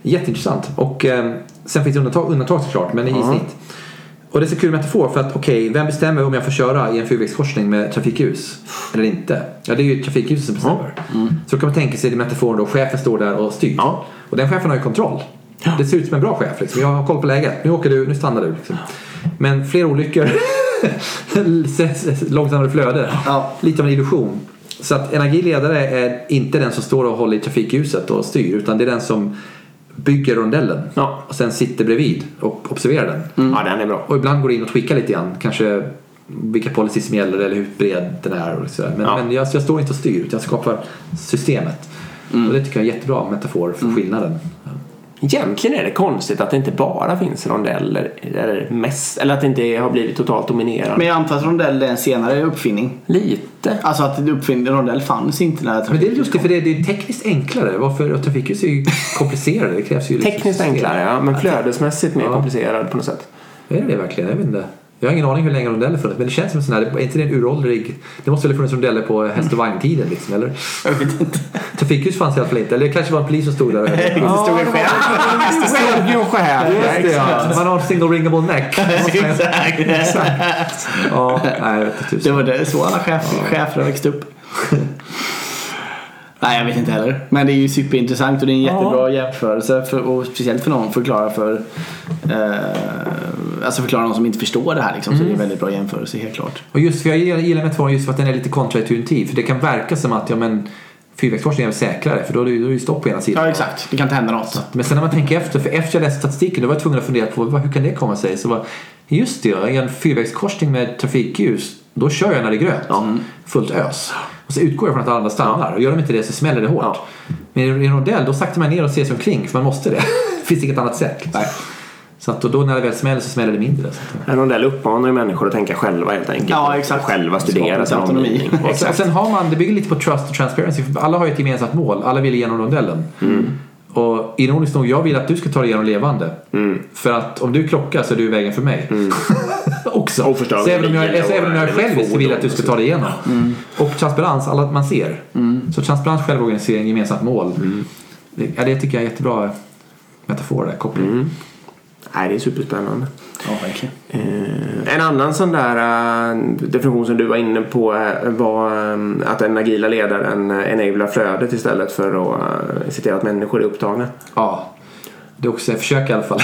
Jätteintressant. Och eh, sen finns det undantag, undantag såklart, men i snitt. Och det är så kul metafor för att okej, vem bestämmer om jag får köra i en fyrvägskorsning med trafikljus? Eller inte? Ja, det är ju trafikljuset som bestämmer. Så kan man tänka sig i metaforen då, chefen står där och styr. Ja. Och den chefen har ju kontroll. Det ser ut som en bra chef. Liksom. Jag har koll på läget. Nu åker du, nu stannar du. Liksom. Men fler olyckor, [laughs] [laughs] långsammare flöde. Ja. Lite av en illusion. Så att en agil ledare är inte den som står och håller i trafikljuset och styr utan det är den som bygger rondellen Ja. och sen sitter bredvid och observerar den. Ja, den är bra. Och ibland går in och tweakar lite grann. Kanske vilka policy som gäller eller hur bred den är. Och sådär. Men, Ja. men jag, jag står inte och styr utan jag skapar systemet. Och det tycker jag är en jättebra metafor för skillnaden. Egentligen är det konstigt att det inte bara finns rondeller eller, mest, eller att det inte har blivit totalt dominerande. Men jag antar att rondell är en senare uppfinning. Lite. Alltså att uppfinning, rondell fanns inte när Men det är just det, för det är, det är tekniskt enklare. Varför? Och trafikljus är ju komplicerade. Det krävs ju liksom Tekniskt enklare, ja, men flödesmässigt mer Ja. komplicerad på något sätt. Är det det verkligen? Jag vet inte. Jag har ingen aning hur länge rondeller funnits. Men det känns som en sån här, är inte det en uråldrig... Det måste väl ha funnits rondeller på häst och vagntiden liksom, eller? Jag vet inte. Trafikljus fanns i alla fall inte. Eller det kanske var en polis som stod där och höll. [laughs] Det stod en chef. Det stod ju en chef. Ja. Man har en single ringable neck. [laughs] Ja, nej, inte Det var det, så alla chefer, chefer har växt upp. Nej, jag vet inte heller. Men det är ju superintressant och det är en jättebra jämförelse. För, och speciellt för någon förklara för eh, Alltså förklara någon som inte förstår det här liksom. Så det är en väldigt bra jämförelse, helt klart. Och just för jag gillar metaforen just för att den är lite kontraintuitiv. För det kan verka som att ja, men, fyrvägskorsning är säkrare för då är det ju stopp på ena sidan. Ja, exakt. Det kan inte hända något. Men sen när man tänker efter, för efter jag läste statistiken då var jag tvungen att fundera på hur kan det komma sig? Så var, just det, i en fyrvägskorsning med trafikljus då kör jag när det är grönt. Fullt ös. Och så utgår jag från att alla andra stannar. Och gör de inte det så smäller det hårt. Ja. Men i en rondell då saktar man ner och ser sig omkring för man måste det. det [laughs] finns inget annat sätt. Nej. Så att då, när det väl smäller så smäller det mindre. En rondell uppmanar ju människor att tänka själva helt enkelt. Ja, exakt. Själva studera sin autonomi. Och sen, har man, det bygger lite på trust och transparency. För alla har ju ett gemensamt mål. Alla vill igenom rondellen. Och ironiskt nog, jag vill att du ska ta dig igenom levande. För att om du krockar så är du i vägen för mig. [laughs] också. Och förstöra så även om jag, så även om jag själv vill att du ska ta dig igenom. Och transparens, alla man ser. Så transparens, självorganisering, gemensamt mål. Det, ja, det tycker jag är jättebra metafor där, koppling. Nej, det är superspännande. Ja, verkligen. Eh, en annan sån där eh, definition som du var inne på eh, var att den agila ledaren enablar flödet istället för att se till att människor är upptagna. Ja, det är också ett försök i alla fall.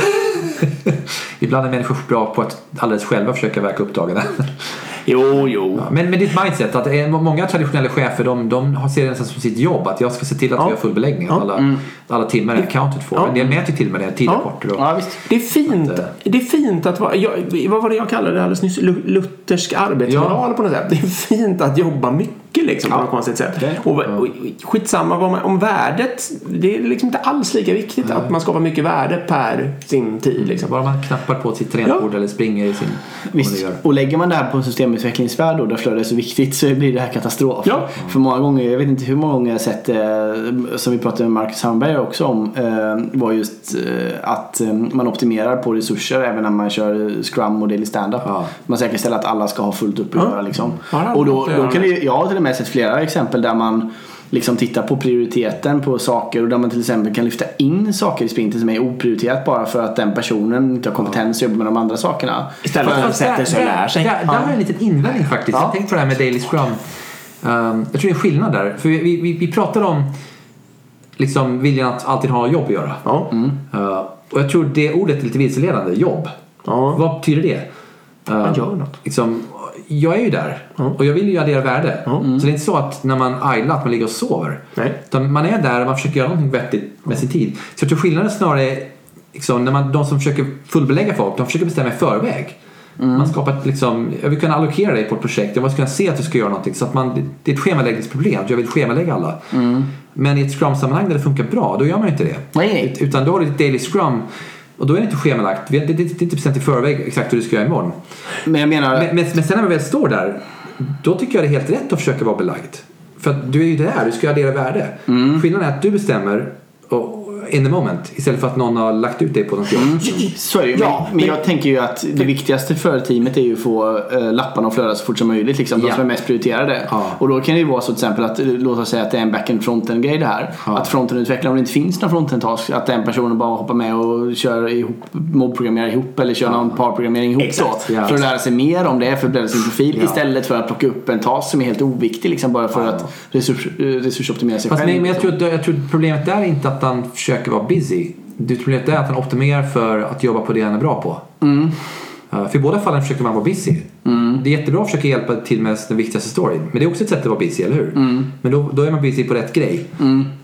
[laughs] Ibland är människor bra på att alldeles själva försöka verka upptagade. Jo, jo. Ja, men, men ditt mindset, att många traditionella chefer de, de har- ser det nästan som sitt jobb att jag ska se till att Ja. vi har full beläggning, att Ja. alla, alla timmar är accounted for. Ja. En del mäter till med det, tidrapporter och Ja, visst. Det är fint, Att, eh, det är fint att vara, jag, vad var det jag kallade det alldeles nyss? Lu- Luthersk arbetsmoral på något sätt. Det är fint att jobba mycket liksom på Ja. något konstigt sätt. Det- Och, och, skitsamma vad man, om värdet, det är liksom inte alls lika viktigt att man skapar mycket värde per sin tid liksom. bara man knappar på sitt tangentbord eller springer i sin... Visst. Och lägger man det här på en systemutvecklingsvärld då, där flödet är så viktigt så blir det här katastrof. Ja. För många gånger, jag vet inte hur många gånger jag har sett eh, som vi pratade med Marcus Hamberg också om, eh, var just eh, att eh, man optimerar på resurser även när man kör Scrum och Daily Standup. Ja. Man säkerställer att alla ska ha fullt upp att Ja. göra liksom. Och då, då kan det, jag har till sett flera exempel där man liksom tittar på prioriteten på saker och där man till exempel kan lyfta in saker i sprinten som är oprioriterat bara för att den personen inte har kompetens att jobba med de andra sakerna. Istället för att sätta där- sig och där- lära sig. Där, där har jag en liten invändning faktiskt. Ja. Jag tänkte på det här med Daily Scrum. Um, jag tror det är en skillnad där. För vi, vi, vi pratar om liksom viljan att alltid ha jobb att göra. Ja. Uh, och jag tror det ordet är lite vilseledande. Jobb. Ja. Vad betyder det? Uh, Man gör något. Liksom, jag är ju där och jag vill ju addera värde. Så det är inte så att när man idlar att man ligger och sover. Nej. Utan man är där och man försöker göra någonting vettigt med sin tid. Så jag tror skillnaden snarare är liksom, när man, de som försöker fullbelägga folk, de försöker bestämma i förväg. Man skapar ett, liksom, jag vill kunna allokera dig på ett projekt, jag måste kunna se att du ska göra någonting. Så att man, det är ett schemaläggningsproblem, jag vill schemalägga alla. Men i ett scrum-sammanhang där det funkar bra, då gör man ju inte det. Nej, nej. Ut- Utan då har du ett daily scrum och då är det inte schemalagt. Det, är inte bestämt i förväg exakt hur du ska göra imorgon. Men jag menar... Men, men, men sen när man väl står där, då tycker jag det är helt rätt att försöka vara belagd. För att du är ju där, du ska addera värde. Skillnaden är att du bestämmer in the moment istället för att någon har lagt ut dig på något jobb. Så är det ju. Ja, men, men jag tänker ju att det viktigaste för teamet är ju att få äh, lapparna att flöda så fort som möjligt. Liksom, de Ja. som är mest prioriterade. Ja. Och då kan det ju vara så till exempel att, eh, låt oss säga att det är en back-end frontend grej det här. Ja. Att frontend-utvecklaren, om det inte finns någon frontend task, att den personen bara hoppar med och kör ihop, mobprogrammerar ihop eller kör någon parprogrammering ihop Exakt, ja. För att lära sig mer om det, för att bredda sin profil. Ja. Istället för att plocka upp en task som är helt oviktig liksom, bara för Ja. att resurs, eh, resursoptimera sig Fast själv. men, men jag, tror, att- jag tror problemet där är inte att han försöker vara busy. Det problemet är att han optimerar för att jobba på det han är bra på. Uh, för i båda fallen försöker man vara busy. Det är jättebra att försöka hjälpa till med den viktigaste storyn. Men det är också ett sätt att vara busy, eller hur? Men då, då är man busy på rätt grej.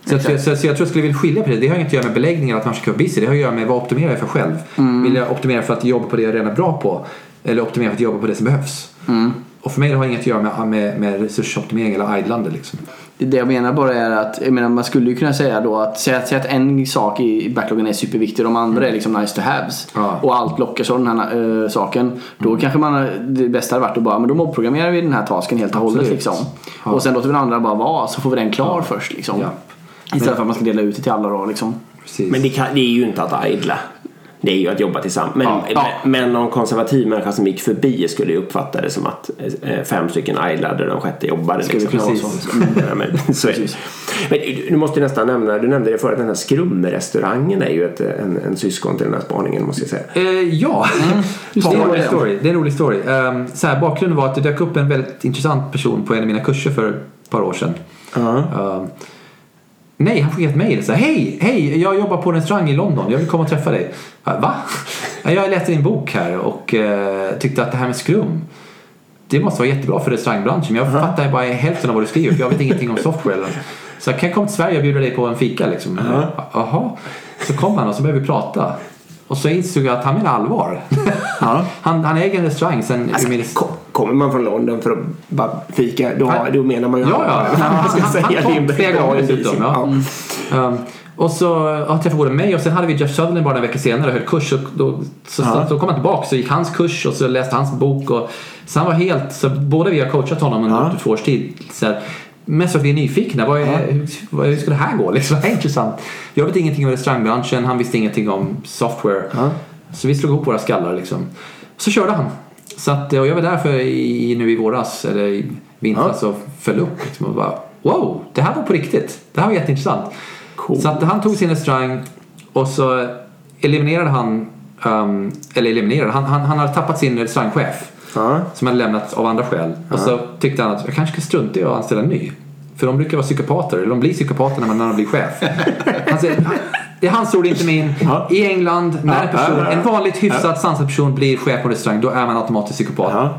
så, att, så, så, så jag tror jag skulle vilja skilja på det. Det har inget att göra med beläggningen, att man försöker vara busy. Det har att göra med vad optimerar jag för själv. Vill jag optimera för att jobba på det jag redan är bra på? Eller optimera för att jobba på det som behövs? Och för mig det har inget att göra med, med, med resursoptimering eller idlande. Liksom. Det jag menar bara är att jag menar, man skulle ju kunna säga då att säga, säga att en sak i backloggen är superviktig och de andra är liksom nice to haves. Ja. Och allt lockas av den här äh, saken. Då kanske man, det bästa hade varit att bara, men då mobprogrammerar vi den här tasken helt och hållet liksom. Ja. Och sen låter vi den andra bara vara så får vi den klar först liksom. Ja. Istället för att man ska dela ut det till alla då liksom. Men det, kan, det är ju inte att idla. Det är ju att jobba tillsammans. Men, Ja, ja. men någon konservativ människa som gick förbi skulle ju uppfatta det som att eh, fem stycken idlade och den sjätte jobbade. Skulle liksom. Precis. så. Ja, men, [laughs] så det. men du- måste nästan nämna, du nämnde det förut, den här skrumrestaurangen är ju ett, en, en syskon till den här spaningen måste jag säga. Eh, ja, [laughs] det, är en rolig story. det är en rolig story. Um, så här, bakgrunden var att det dök upp en väldigt intressant person på en av mina kurser för ett par år sedan. Um, nej, han skickade ett mejl. Hej, hej, jag jobbar på en restaurang i London. Jag vill komma och träffa dig. Jag, Va? Ja, [laughs] Jag läste din bok här och eh, tyckte att det här med skrum det måste vara jättebra för restaurangbranschen. Men jag fattar bara hälften av vad du skriver för jag vet ingenting om software. Så jag kan komma till Sverige och bjuda dig på en fika liksom. Jaha. Så kom han och så började vi prata. Och så insåg jag att han menar allvar. [laughs] han, han äger en restaurang sen... Alltså, min- ko- kommer man från London för att bara fika, då, Han- då menar man ju Ja, ja. Han, [laughs] Jag ska han, säga, han det är kom en flera gånger dessutom. Ja. Um, och så ja, träffade både mig och sen hade vi Jeff Sutherland bara några veckor senare och höll kurs. Och då, så, Ja. så kom han tillbaka så gick hans kurs och så läste hans bok. Och, så han var helt, så båda vi har coachat honom under Ja. två års tid. Så här, mest för att vi är nyfikna. Vad är, hur, vad- hur ska det här gå? Liksom, det är intressant. Jag vet ingenting om restaurangbranschen, han visste ingenting om software. Ja. Så vi slog ihop våra skallar liksom. Så körde han. Så att, och jag var där för i, nu i våras, eller i vintras, och föll upp liksom, och bara wow, det här var på riktigt. Det här var jätteintressant. Cool. Så att han tog sin restaurang och så eliminerade han, um, eller eliminerade, han, han, han hade tappat sin restaurangchef Ja. som hade lämnat av andra skäl. Och så tyckte han att jag kanske ska strunta i att anställa en ny. För de brukar vara psykopater, eller de blir psykopater när man, när blir chef. [laughs] Han säger, det är hans ord, inte min. Ja. I England, när en, person, ja, ja. en vanligt hyfsat sansad person blir chef på en restaurang, då är man automatiskt psykopat. Ja.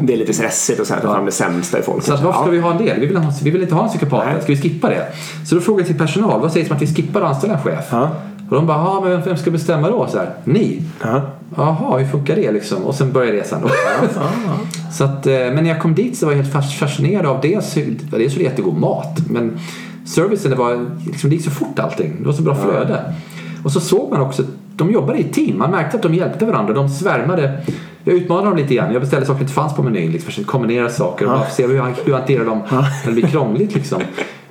Det är lite stressigt att ta fram det sämsta i folk. Så att varför ska vi ha en del? Vi vill, ha, vi vill inte ha en psykopat. Nej. Ska vi skippa det? Så då frågade jag till personal, vad sägs om att vi skippar att anställa en chef? Ja. Och de bara, ja men vem ska bestämma då? Så här, Ni? Ja. Jaha, hur funkar det liksom? Och sen började resan då. så att, eh, men när jag kom dit så var jag helt fas- fascinerad av dels, hur- dels är det jättegod mat. Men servicen, det, var, liksom, det gick så fort allting. Det var så bra flöde. Och så såg man också, de jobbade i team. Man märkte att de hjälpte varandra. De svärmade. Jag utmanade dem lite grann. Jag beställde saker som inte fanns på menyn. Liksom, försökte kombinera saker och bara se hur, han- hur hanterar de när det blir krångligt. Liksom.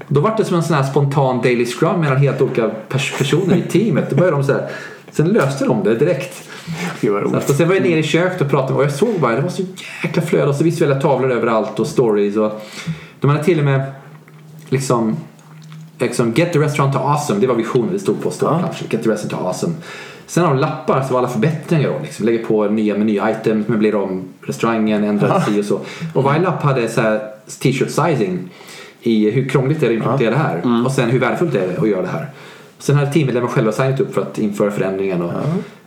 Då var det som en sån här spontan daily scrum mellan helt olika pers- personer i teamet. Då började de så här, sen löste de det direkt. Gud vad roligt. sen var jag nere i köket och pratade och jag såg bara det var så jäkla flöde och så visuella tavlor överallt och stories och de hade till och med liksom liksom Get the restaurant to awesome, det var visionen, det stod på ståplatsen. Get the restaurant to awesome. Sen har de lappar så var alla förbättringar då, liksom. Lägger på nya meny-items, möblerar om restaurangen, ändrar si och så. Och varje lapp hade så här t-shirt sizing i hur krångligt är det att implementera det här och sen hur värdefullt är det att göra det här. Sen hade teammedlemmar själva signat upp för att införa förändringen och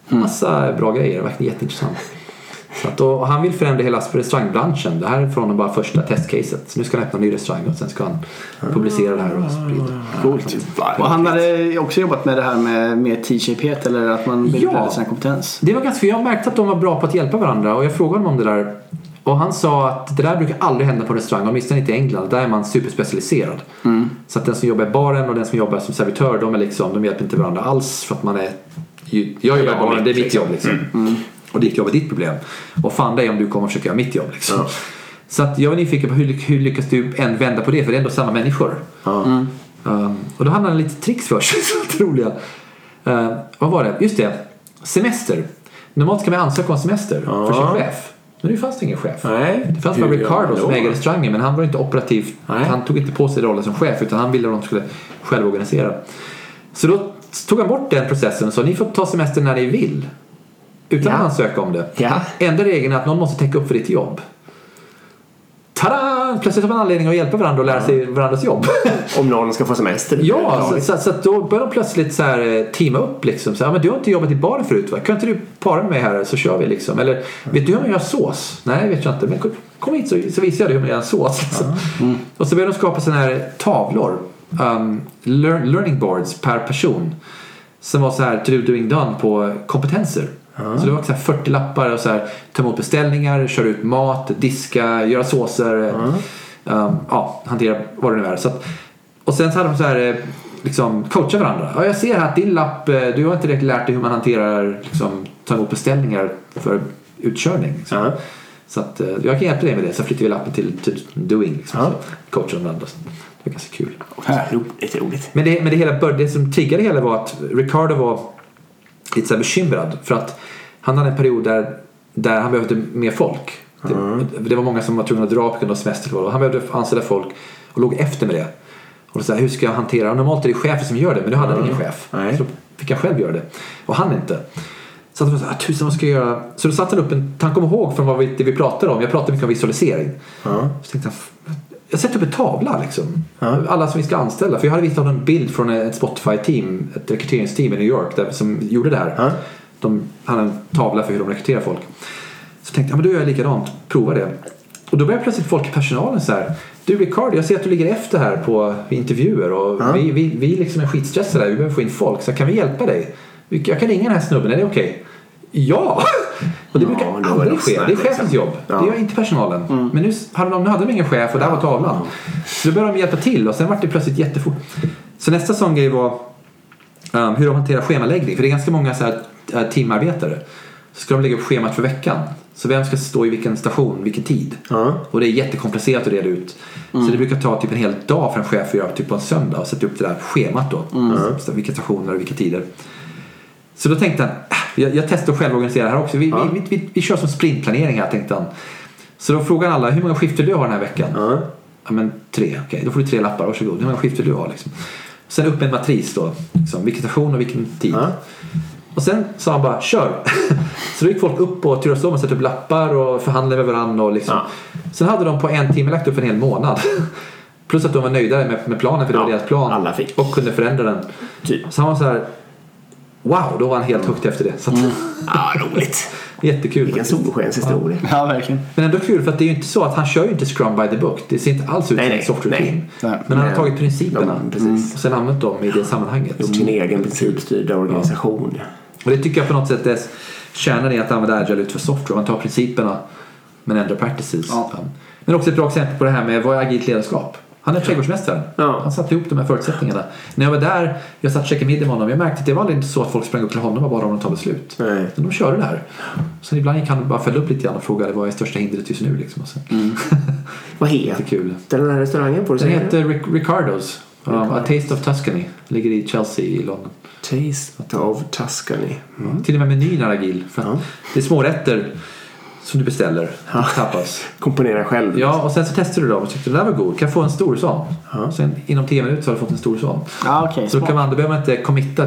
massa bra grejer, verkligen jätteintressant. Så att då, och han vill förändra hela restaurangbranschen. Det här är från bara första testcaset. Så nu ska han öppna en ny restaurang och sen ska han publicera det här och sprida. Coolt. Och han hade också jobbat med det här med mer T-shapehet eller att man vill Ja. sin kompetens. Det var ganska, för jag märkte att de var bra på att hjälpa varandra och jag frågade honom om det där. Och han sa att det där brukar aldrig hända på en restaurang, åtminstone inte i England. Där är man superspecialiserad. Så att den som jobbar i baren och den som jobbar som servitör, de, är liksom, de hjälper inte varandra alls för att man är... Jag jobbar Ja, baren, det är mitt liksom. jobb liksom. Och ditt jobb är ditt problem. Och fan dig om du kommer och försöker göra mitt jobb liksom. Ja. Så att jag var nyfiken på hur, hur lyckas du än vända på det? För det är ändå samma människor. Ja. Um, och då hade han lite tricks för sig, [laughs] så roliga. Uh, vad var det? Just det, semester. Normalt ska man ansöka om semester för sin chef. Men nu fanns det ingen chef. Nej. Det fanns bara Ricardo som äger restaurangen men han var inte operativ. Nej. Han tog inte på sig rollen som chef utan han ville att de skulle själv organisera. Så då tog han bort den processen sa ni får ta semester när ni vill. Utan Ja. att ansöka om det. Ja. Enda regeln är att någon måste täcka upp för ditt jobb. Tada! Plötsligt har man anledning att hjälpa varandra och lära sig varandras jobb. [laughs] Om någon ska få semester. Ja, så, så, så då börjar de plötsligt så här, eh, teama upp liksom. Så här, men du har inte jobbat i baren förut va? Kan inte du para med mig här så kör vi liksom. Eller vet du hur man gör sås? Nej, vet jag inte. Men kom, hit så, så visar jag dig hur man gör en sås. Liksom. [laughs] Och så börjar de skapa sådana här tavlor. Um, lear, learning boards per person. Som var så här to do, doing done på kompetenser. Så det var så här 40 lappar och så här, ta emot beställningar, köra ut mat, diska, göra såser. Um, ja, hantera vad det nu är. Så att, och sen så hade de så här, eh, liksom, coacha varandra. Ja, jag ser här att din lapp, eh, du har inte riktigt lärt dig hur man hanterar, liksom, ta emot beställningar för utkörning. Liksom. Ja. Så att, eh, jag kan hjälpa dig med det. Så flyttar vi lappen till, till doing. Liksom, Ja. så coachar de varandra. Det var ganska kul. Roligt, roligt. Men det, men det, hela, det som triggade det hela var att Ricardo var lite så bekymrad. För att han hade en period där, där han behövde mer folk. Det, det var många som var tvungna att dra på grund av semester. Och han behövde anställa folk och låg efter med det. Och så här, hur ska jag hantera det? Normalt är det chefen som gör det men nu hade han ingen chef. Nej. Så då fick han själv göra det. Och han inte. Så att han här, "Ah, tusan vad ska jag göra? Så då satte han upp en, han kom ihåg från vad vi, det vi pratade om. Jag pratade mycket om visualisering. Ja. Så tänkte han, jag sätter upp en tavla liksom. Alla som vi ska anställa. För jag hade honom en bild från ett Spotify-team, ett rekryteringsteam i New York där, som gjorde det här. Ja. De hade en tavla för hur de rekryterar folk. Så tänkte jag, men då gör jag likadant. Prova det. Och då började plötsligt folk i personalen så här. Du Ricardo, jag ser att du ligger efter här på intervjuer och vi, vi, vi liksom är skitstressade. Vi behöver få in folk. Så kan vi hjälpa dig? Jag kan ringa den här snubben, är det okej? Ja! [laughs] Och det brukar Ja, det aldrig ske. Det är chefens liksom. jobb. Ja. Det gör inte personalen. Men nu hade de, nu hade de ingen chef och där var tavlan. Så då började de hjälpa till och sen var det plötsligt jättefort. Så nästa sån grej var um, hur de hanterar schemaläggning. För det är ganska många så här, äh, teamarbetare. Så ska de lägga upp schemat för veckan. Så vem ska stå i vilken station, vilken tid. Ja. Och det är jättekomplicerat att reda ut. Så det brukar ta typ en hel dag för en chef att göra typ på en söndag och sätta upp det där schemat då. Så, vilka stationer och vilka tider. Så då tänkte han, äh, Jag, jag testar själv att organisera här också. Vi, Ja. vi, vi, vi, vi kör som sprintplanering här tänkte han. Så då frågar alla hur många skifter du har den här veckan. Ja. Ja men tre, okej. Då får du tre lappar, varsågod. Hur många skifter du har liksom. Sen upp med en matris då. Liksom, vilken station och vilken tid. Ja. Och sen sa han bara kör. [laughs] så då gick folk upp och turades om och satte upp lappar och förhandlade med varandra. Och liksom. Ja. Sen hade de på en timme lagt upp en hel månad. [laughs] Plus att de var nöjda med, med planen för det var Ja, deras plan. alla fick. Och kunde förändra den. Typ. Så han var så här. Wow, då var han helt högt efter det. Så att, [laughs] Ja, roligt. Jättekul. Vilken solskenshistoria. Ja, verkligen. Men ändå kul för att det är ju inte så att han kör ju inte Scrum by the book. Det ser inte alls ut som ett software team. Men han har tagit principerna Ja, och sen använt dem i det sammanhanget. Gjort sin egen principstyrda organisation. Och det tycker jag på något sätt är kärnan i att använda agile ut för software. Man tar principerna men ändrar practices. Ja. Men också ett bra exempel på det här med vad är agilt ledarskap? Han är trädgårdsmästaren. Ja. Han satte ihop de här förutsättningarna. När jag var där, jag satt och käkade middag med honom. Jag märkte att det var inte så att folk sprang upp till honom och bad honom ta beslut. Nej. Men de körde där. Sen ibland gick han bara följa upp lite grann och frågade vad är största hindret just nu. Liksom. Sen, [laughs] Vad heter Jättekul. den här restaurangen? Du Den säga heter Ric- Ricardos. Um, A Taste of Tuscany. Ligger i Chelsea i London. Taste of Tuscany. Till och med menyn är agil. För Ja. Det är små rätter som du beställer. Tapas. Komponera själv. Ja, och sen så testar du dem och tyckte den där var god. Kan jag få en stor sån? Sen inom 10 minuter så har du fått en stor sån. Ja, okej. Så då, kan man, då behöver man inte committa.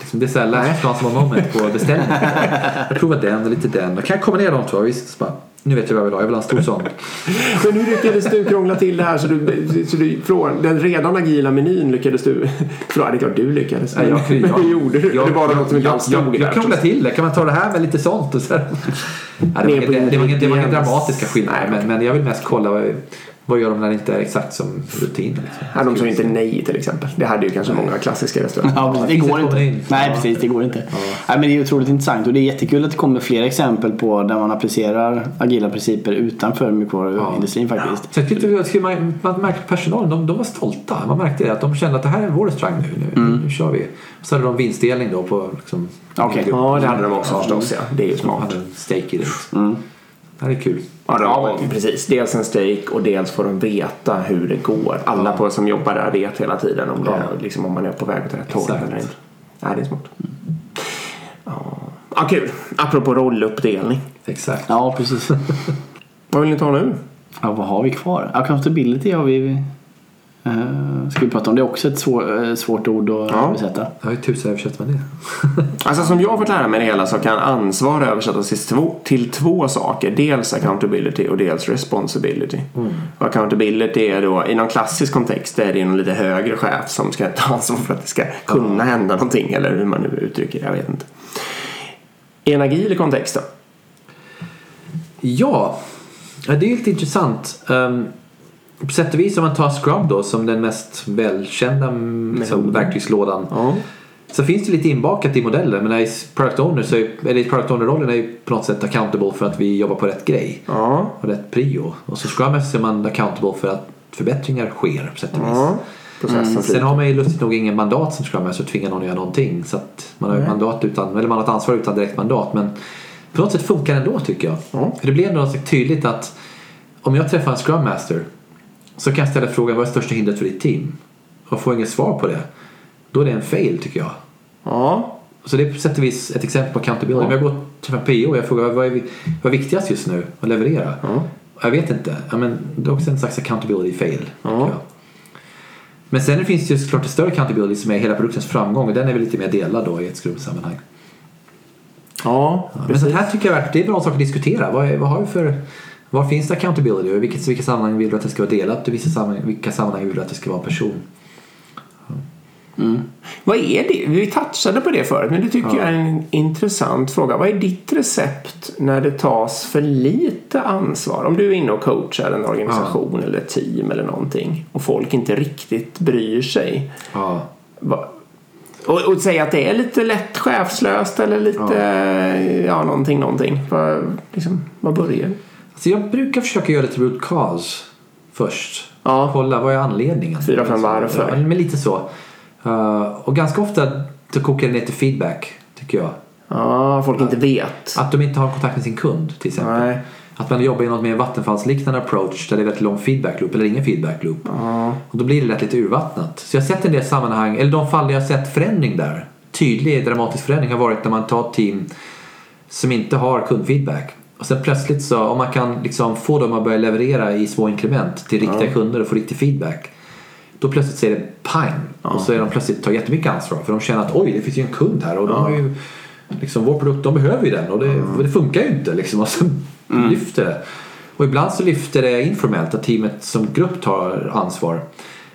Liksom, det är såhär last transform moment på beställningen. [laughs] Jag provar den och lite den. Kan jag kombinera de två? Visst, så bara, nu vet jag vad jag vill ha. Jag vill ha en stor sån. [laughs] Men hur lyckades du krångla till det här så du, så du från den redan agila menyn lyckades du... Förlåt, det är klart du lyckades. Nej, jag- men jag- hur gjorde du? Jag, det var något som inte jag, alls jag, stod jag där. krånglar till det. Kan man ta det här med lite sånt? Och så. Nej, det, var, det, var inget, det var inga dramatiska skillnader. Men, men jag vill mest kolla vad, gör de när det inte är exakt som rutin. Liksom. Ja, de sa inte nej till exempel. Det hade ju kanske många klassiska restauranger. Ja, precis. Det går inte. Nej, Ja. precis. Det går inte. Nej, men det är otroligt intressant och det är jättekul att det kommer fler exempel på där man applicerar agila principer utanför mjukvaruindustrin faktiskt. Så jag tyckte att man, man märkte personalen, de, de var stolta. Man märkte det, att de kände att det här är vår restaurang nu. Nu, nu kör vi. Så hade de vinstdelning då på liksom, Okej. Ja, det hade de också förstås. Ja. Det är ju De smart. hade en steak i det. Liksom. Det här är kul. Ja, ja, precis. Dels en steak och dels får de veta hur det går. Alla på, som jobbar där vet hela tiden om, det, liksom, om man är på väg åt rätt håll eller inte. Ja, det är smart. Ja. ja, kul. Apropå rolluppdelning. Exakt. Ja, precis. Vad vill ni ta nu? Ja, vad har vi kvar? Accountability har vi... Uh, ska vi prata om det är också ett svår, eh, svårt ord att Ja. översätta. Ja, hur tusan översätter man det? [laughs] Alltså som jag har fått lära mig det hela så kan ansvar översättas till två, till två saker. Dels accountability och dels responsibility. Och accountability är då i någon klassisk kontext är det någon lite högre chef som ska ta ansvar för att det ska kunna hända någonting eller hur man nu uttrycker det. Jag vet inte. I en agil kontext då? Ja, ja, det är lite intressant. Um, på sätt och vis om man tar Scrum då som den mest välkända mm, liksom, verktygslådan. Ja. Så finns det lite inbakat i modellen. Men i product owner så är, eller i product owner-rollen är ju på något sätt accountable för att vi jobbar på rätt grej. Ja. Och rätt prio. Och så Scrum Master är man accountable för att förbättringar sker på sätt och vis. ja. Processen Sen har man ju lustigt nog ingen mandat som Scrum Master att tvinga någon att göra någonting. Så man har ju mandat utan, eller man har ett ansvar utan direkt mandat. Men på något sätt funkar det ändå tycker jag. Ja. För det blir ändå något tydligt att om jag träffar en Scrum Master så kan jag ställa frågan vad är största hindret för ditt team? Och får jag inget svar på det. Då är det en fail tycker jag. Ja. Så det är på sätt och vis ett exempel på accountability. Ja. Om jag går och träffar PO och jag frågar vad är, vad är viktigast just nu att leverera? Ja. Jag vet inte. Ja, men det är också en slags accountability fail. Ja. Men sen finns det ju såklart en större accountability som är hela produktens framgång och den är väl lite mer delad då i ett skrubbsammanhang. Ja. Men så här tycker jag att det är bra sak att diskutera. Vad, är, vad har vi för, var finns det accountability och i vilket, vilka sammanhang vill du att det ska vara delat och i vilka sammanhang vill du att det ska vara person? Vad är det? Vi touchade på det förut men det tycker jag är en intressant fråga. Vad är ditt recept när det tas för lite ansvar? Om du är inne och coachar en organisation eller ett team eller någonting och folk inte riktigt bryr sig. Ja. Och, och säga att det är lite lätt chefslöst eller lite, ja, någonting, någonting. Vad, liksom, vad börjar? Så jag brukar försöka göra lite root cause först. Ja. Kolla vad är anledningen. Fyra, fem varför. Ja, men lite så. Uh, och ganska ofta så kokar det ner till feedback tycker jag. Ja, folk inte vet. Att de inte har kontakt med sin kund till exempel. Nej. Att man jobbar i något mer vattenfallsliknande approach där det är väldigt lång feedback loop eller ingen feedback loop. Och då blir det lätt lite urvattnat. Så jag har sett en del sammanhang, eller de fall jag har sett förändring där. tydlig dramatisk förändring har varit när man tar team som inte har kundfeedback. Och sen plötsligt så, om man kan liksom få dem att börja leverera i små inkrement till riktiga kunder och få riktig feedback. Då plötsligt säger det pang och så är de plötsligt tar jättemycket ansvar för de känner att oj det finns ju en kund här och de har ju liksom vår produkt, de behöver ju den och det, och det funkar ju inte liksom och så lyfter det. Och ibland så lyfter det informellt att teamet som grupp tar ansvar.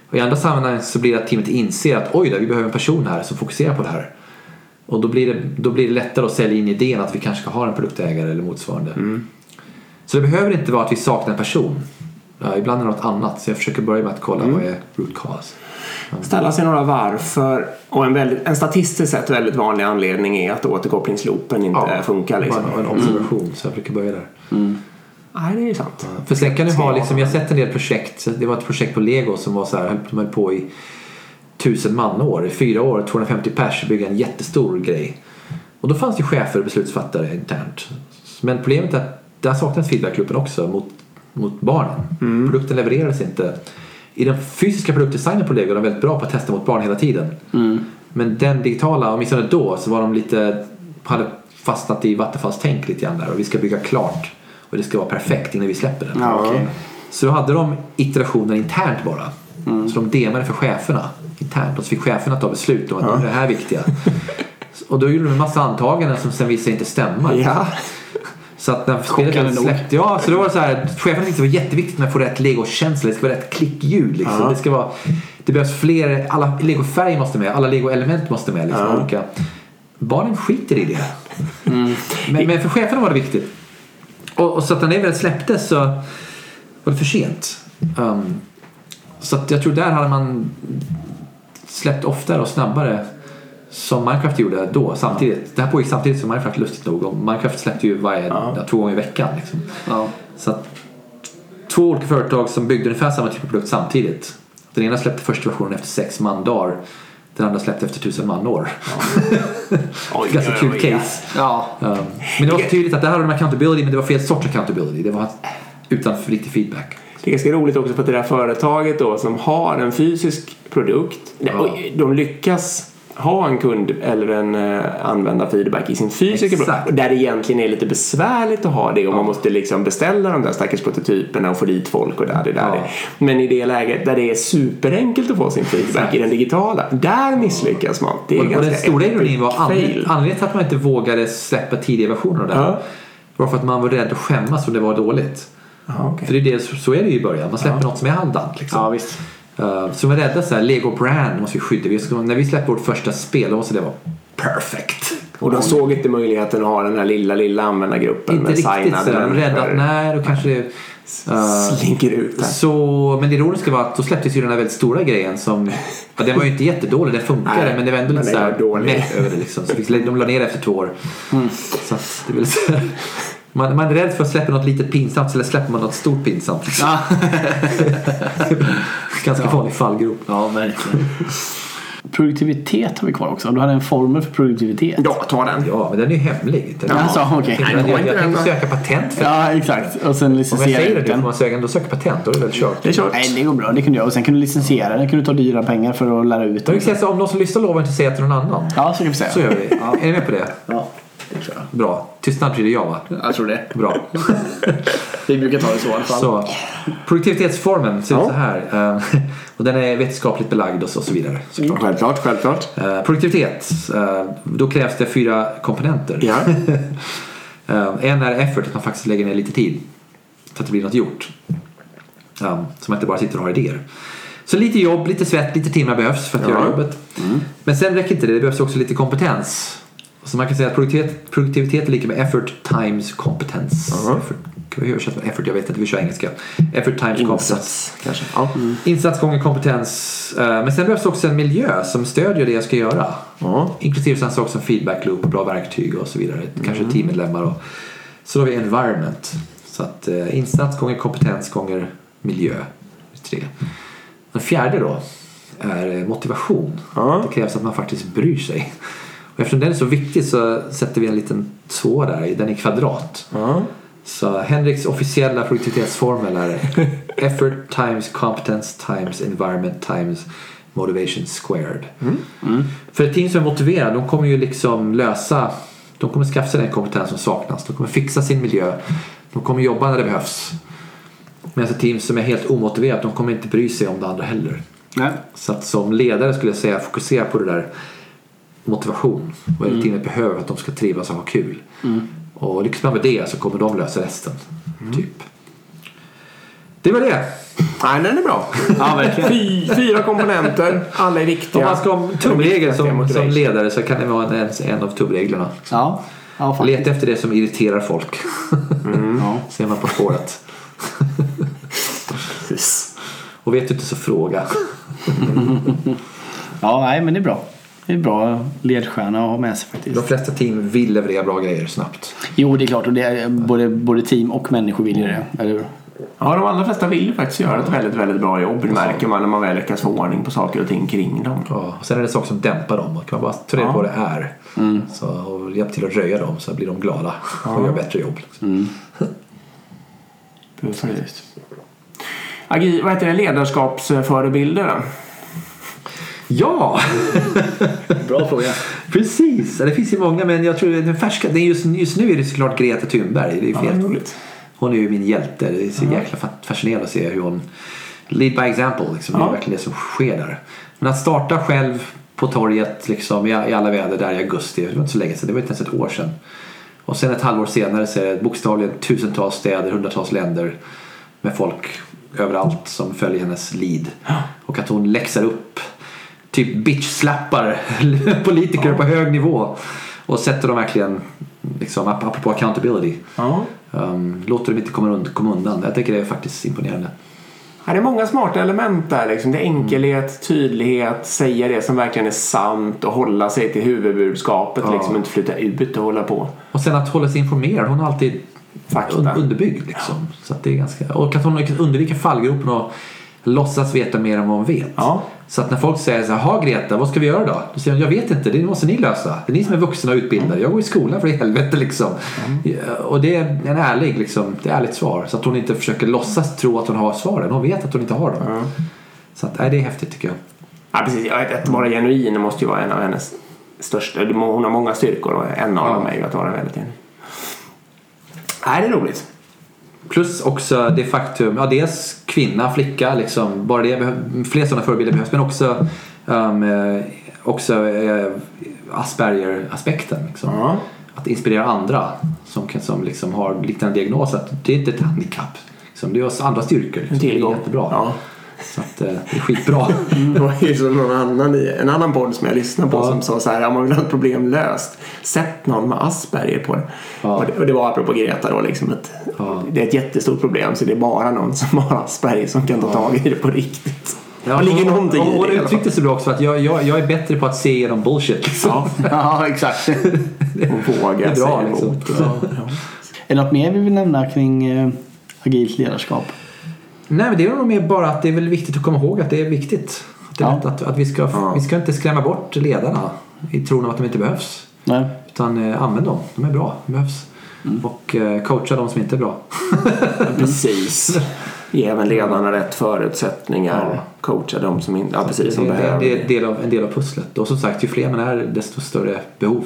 Och i andra sammanhang så blir det att teamet inser att oj, då, vi behöver en person här som fokuserar på det här. Och då blir, det, då blir det lättare att sälja in idén att vi kanske ska ha en produktägare eller motsvarande. Så det behöver inte vara att vi saknar en person. Ja, ibland är det något annat. Så jag försöker börja med att kolla vad är root cause. Ställa sig några varför. Och en, väldigt, en statistiskt sett väldigt vanlig anledning är att återkopplingsloopen inte Ja, funkar. Liksom. Bara en observation. Så jag brukar börja där. Nej, det är sant. För sen kan du ha, jag liksom, jag har sett en del projekt. Det var ett projekt på Lego som var så här, de höll på i tusen manår. I fyra år, 250 pers, bygga en jättestor grej. Och då fanns det chefer och beslutsfattare internt. Men problemet är att där saknas feedbackgruppen också mot, mot barnen. Produkten levererades inte. I den fysiska produktdesignen på Lego är de väldigt bra på att testa mot barn hela tiden. Men den digitala, åtminstone då, så var de lite, hade fastnat i Vattenfalls tänk lite grann där. Och vi ska bygga klart. Och det ska vara perfekt innan vi släpper den. Ja, okej. Så då hade de iterationer internt bara. Så de demade för cheferna internt och så fick cheferna ta beslut om att är det här viktiga. [laughs] och då gjorde de en massa antaganden som sen visade sig inte stämma. Ja. Så att när spelet släppte, ja så då var det så här, cheferna tyckte det var jätteviktigt att få rätt legokänsla, det ska vara rätt klickljud liksom. Ja. Det ska vara, det behövs fler, alla legofärger måste med, alla legoelement måste med liksom. Ja. Olika. Barnen skiter i det. Men, men för cheferna var det viktigt. Och, och så att när det väl släpptes så var det för sent. Um, så att jag tror där hade man släppt oftare och snabbare som Minecraft gjorde då samtidigt. Det här pågick samtidigt som Minecraft lustigt nog. Och Minecraft släppte ju varje, Ja. ja, två gånger i veckan. Liksom. Ja. Så att två olika företag som byggde ungefär samma typ av produkt samtidigt. Den ena släppte första versionen efter sex mandagar. Den andra släppte efter tusen manår. [laughs] Oj, Ganska kul oj, case. Ja. Um, men det var så tydligt att det här hade de accountability men det var fel sorts accountability. Det var utan riktig feedback. Det är ganska roligt också för att det där företaget då som har en fysisk produkt. Ja. De lyckas ha en kund eller en uh, användarfeedback i sin fysiska Exakt. produkt. Och där det egentligen är lite besvärligt att ha det och man måste liksom beställa de där stackars prototyperna och få dit folk och där det där. Ja. Men i det läget där det är superenkelt att få sin feedback Exakt. i den digitala. Där misslyckas man. Det är Och, och ganska den stora ironin var anledningen, anledningen till att man inte vågade släppa tidiga versioner av det här Ja. var för att man var rädd att skämmas om det var dåligt. Ja, okej. För det är det, så är det ju i början. Man släpper något som är halvdant. Liksom. ja, visst. Uh, så vi var rädda så här, Lego Brand måste vi skydda. Vi ska, när vi släpper vårt första spel då måste det vara perfect. Och de såg inte möjligheten att ha den här lilla, lilla användargruppen Inte med riktigt så. De är rädda att nej, då kanske det... Uh, Slinker ut där. så, men det ironiska var att då släpptes ju den här väldigt stora grejen som... Ja, den var ju inte jättedålig, den funkade Nej, men det var ändå lite såhär mätt över det liksom. Så de la ner efter två år. Så att det är väl så här, man, man är rädd för att släppa något litet pinsamt eller släpper man något stort pinsamt. Liksom. [laughs] Ja. [laughs] Ganska vanlig fallgrop. ja, verkligen. Produktivitet har vi kvar också. Du hade en formel för produktivitet. Ja, ta den. Ja, men den är ju hemlig. Den, Ja, alltså, okej. Jag, jag, jag den, tänkte söka patent för den. Ja, exakt. Och sen Om jag licensiera säger det nu får den. man söka, då söka patent. Då är det väl kört. Det är kört. Nej, det går bra. Det kunde jag. Och sen kunde du licensiera den. kunde du ta dyra pengar för att lära ut den. om någon som lyssnar lovar inte säga till någon annan. Ja, så kan vi säga. Så gör vi. Är ni med på det? Ja, det tror jag. Bra. Tystnad betyder ja va? Jag tror det. Bra. [laughs] Vi brukar ta det så i alla fall. Så, produktivitetsformen ser ut Ja. så här. Eh, Och den är vetenskapligt belagd och så, så vidare. såklart. Självklart, självklart. Eh, Produktivitet. eh, Då krävs det fyra komponenter. Ja. [laughs] En är effort, att man faktiskt lägger ner lite tid. Så att det blir något gjort. Så man inte bara sitter och har idéer. Så lite jobb, lite svett, lite timmar behövs för att Ja. göra jobbet. Men sen räcker inte det, det behövs också lite kompetens. Så man kan säga att produktivitet, produktivitet är lika med effort times competence. Ja. Effort, kan vi översätta med effort? Jag vet inte, vi kör engelska. Effort times competence. Insats kanske. Ja. Insats gånger kompetens. Eh, Men sen behövs också en miljö som stödjer det jag ska göra. Ja. Inklusive sådana saker som feedback loop och bra verktyg och så vidare. Kanske teammedlemmar. Och, så har vi environment. Så att eh, insats gånger kompetens gånger miljö. Tre. Den fjärde då är eh, motivation. Det krävs att man faktiskt bryr sig. Och eftersom den är så viktig så sätter vi en liten två där. Den är kvadrat. Ja. Så Henriks officiella produktivitetsformel är [laughs] effort times competence times environment times Motivation squared. För ett team som är motiverat, de kommer ju liksom lösa, de kommer skaffa sig den kompetens som saknas. De kommer fixa sin miljö. De kommer jobba när det behövs. Medan ett team som är helt omotiverat, de kommer inte bry sig om det andra heller. Nej. Så att som ledare skulle jag säga fokusera på det där motivation. Vad är det teamet behöver för att de ska trivas och ha kul. Och lyckas man med det så kommer de lösa resten. Typ. Det var det. Nej, den är bra. Ja, verkligen. Fy, fyra komponenter, alla är viktiga. Om man ska ha tumregel som, som ledare så kan det vara en, en av tumreglerna. Ja. Ja. Leta efter det som irriterar folk. [laughs] Ja. Ser man på spåret. Och vet du inte så fråga. [laughs] ja, nej men det är bra. Det är bra ledstjärna att ha med sig faktiskt. De flesta team vill leverera bra grejer snabbt. Jo, det är klart. Och det är, både, både team och människor vill ju det. Eller hur? Ja, de allra flesta vill ju faktiskt göra ett väldigt, väldigt bra jobb. Det märker man när man väl lyckas få ordning på saker och ting kring dem. Ja, och sen är det saker som dämpar dem. Kan man bara ta reda på vad det är. Så, och hjälpa till att röja dem så blir de glada och gör bättre jobb. Liksom. [laughs] Precis. Agi, vad heter det? Ledarskapsförebilder? Ja, [laughs] Bra fråga. precis. Det finns ju många men jag tror den färska, det är just, just nu är det såklart Greta Thunberg. Det är Ja, roligt. Hon är ju min hjälte. Det är så jäkla fa- fascinerande att se hur hon lead by example. Liksom. Det Ja. är verkligen det som sker där. Men att starta själv på torget liksom, i, i alla väder där i augusti. Det var inte så länge sedan. Det var inte ens ett år sedan. Och sen ett halvår senare så är det bokstavligen tusentals städer, hundratals länder med folk överallt som följer hennes lead. Och att hon läxar upp, typ bitch-slappar [laughs] politiker på hög nivå. Och sätter dem verkligen, liksom, ap- apropå accountability. Ja. Um, låter dem inte komma, und- komma undan. Jag tycker det är faktiskt imponerande. Ja, det är många smarta element där. Liksom. Det är enkelhet, tydlighet, säga det som verkligen är sant och hålla sig till huvudbudskapet. Ja. Liksom, inte flytta ut och hålla på. Och sen att hålla sig informerad. Hon har alltid Fakta. un- underbyggd. Liksom. Så att det är ganska... Och att hon undvika fallgropen och låtsas veta mer än vad hon vet. Ja. Så att när folk säger så här, "Ha, Greta, vad ska vi göra då? Då säger hon, jag vet inte, det måste ni lösa. Det är ni som är vuxna och utbildade. Jag går i skolan för i helvete liksom. Ja, Och det är en ärlig, liksom, det är ärligt svar. Så att hon inte försöker låtsas tro att hon har svaren. Hon vet att hon inte har dem. Så att, nej, det är häftigt tycker jag. Ja, precis. Att vara genuin måste ju vara en av hennes största... Hon har många styrkor och en av Ja. dem är ju att vara väldigt genuin. Nej, det är roligt. Plus också det faktum, ja dels kvinna, flicka, liksom, bara det, fler sådana förebilder behövs. Men också, um, eh, också eh, Asperger-aspekten. Liksom. Ja. Att inspirera andra som, som liksom har liknande diagnos. Att det är inte ett handikapp. Liksom. Det är oss andra styrkor. Liksom. Det är jättebra. Ja. Så att, eh, det är skitbra. Det var ju som någon annan i en annan podd som jag lyssnade på Ja. som sa så här, om man vill ha ett problem löst, sätt någon med Asperger på det. Ja. Och, det och det var apropå Greta då, liksom att Ja. det är ett jättestort problem så det är bara någon som har Asperger som kan ta tag i det på riktigt. Ja, det ligger någonting hon, i hon det uttryckte sig bra också att jag, jag, jag är bättre på att se igenom bullshit. Liksom. Ja, [laughs] Ja, exakt. är bra, säga liksom. emot. Ja. Är det något mer vi vill nämna kring eh, agilt ledarskap? Nej men det är nog mer bara att det är väl viktigt att komma ihåg att det är viktigt. Att, det är Ja. att, att vi, ska, Ja. vi ska inte skrämma bort ledarna i tron om att de inte behövs. Nej. Utan eh, använd dem, de är bra, de behövs. Mm. Och eh, coacha de som inte är bra. Precis. [laughs] Ge även ledarna rätt förutsättningar. Ja. Coacha dem som, inte, ja, precis, som det, behöver det är en del, av, en del av pusslet. Och som sagt, ju fler man är desto större behov.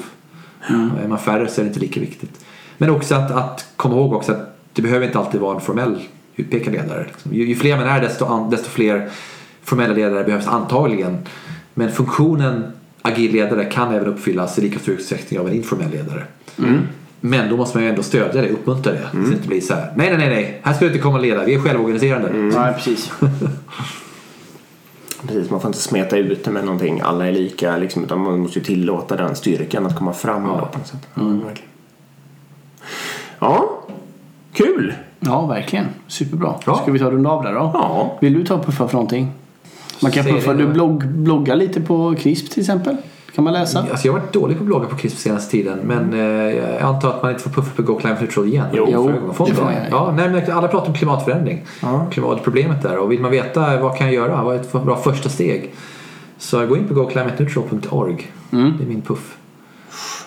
Mm. Är man färre så är det inte lika viktigt. Men också att, att komma ihåg också att det behöver inte alltid vara en formell utpekad ledare. Liksom. Ju, ju fler man är desto, an, desto fler formella ledare behövs antagligen. Men funktionen agil ledare kan även uppfyllas i lika stor utsträckning av en informell ledare. Mm. Men då måste man ju ändå stödja det, uppmuntra det. Så det inte blir så här, nej, nej, nej, nej, här ska du inte komma och leda, vi är självorganiserande. Nej, precis. [laughs] Precis, man får inte smeta ut det med någonting. Alla är lika, liksom, utan man måste ju tillåta den styrkan att komma fram. Då, på något sätt. Ja, verkligen. ja, kul! Ja, verkligen. Superbra. Ja. Ska vi ta runda av där då? Ja. Vill du ta och puffa för någonting? Man kan puffa. Du blogg, bloggar lite på CRISP till exempel. Kan man läsa? Alltså jag har varit dålig på att blogga på CRISP senaste tiden men eh, jag antar att man inte får puffa på Go Climate Neutral igen. Jo, Jo, det får man. Ja, nej, men alla pratar om klimatförändring. Ja. Klimatproblemet där. Och vill man veta vad kan jag göra? Vad är ett bra första steg? Så gå in på goclimateneutral.org. Mm. Det är min puff.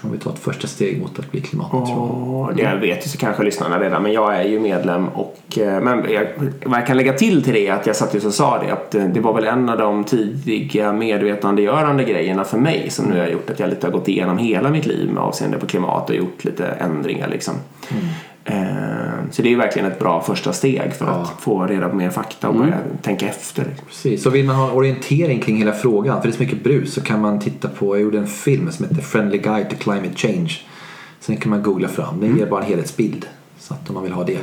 Om vi tar ett första steg mot att bli klimatneutral. Och det vet ju så kanske lyssnarna redan, men jag är ju medlem och eh, men jag, vad jag kan lägga till till det är att jag satt just och sa det att eh, det var väl en av de tidiga medvetandegörande grejerna för mig som nu har gjort att jag lite har gått igenom hela mitt liv med avseende på klimat och gjort lite ändringar liksom. Eh, Så det är ju verkligen ett bra första steg för att få reda på mer fakta och börja tänka efter. Precis, så vill man ha orientering kring hela frågan, för det är så mycket brus, så kan man titta på, jag gjorde en film som heter Friendly Guide to Climate Change. Sen kan man googla fram, den ger bara en helhetsbild. Så att om man vill ha det.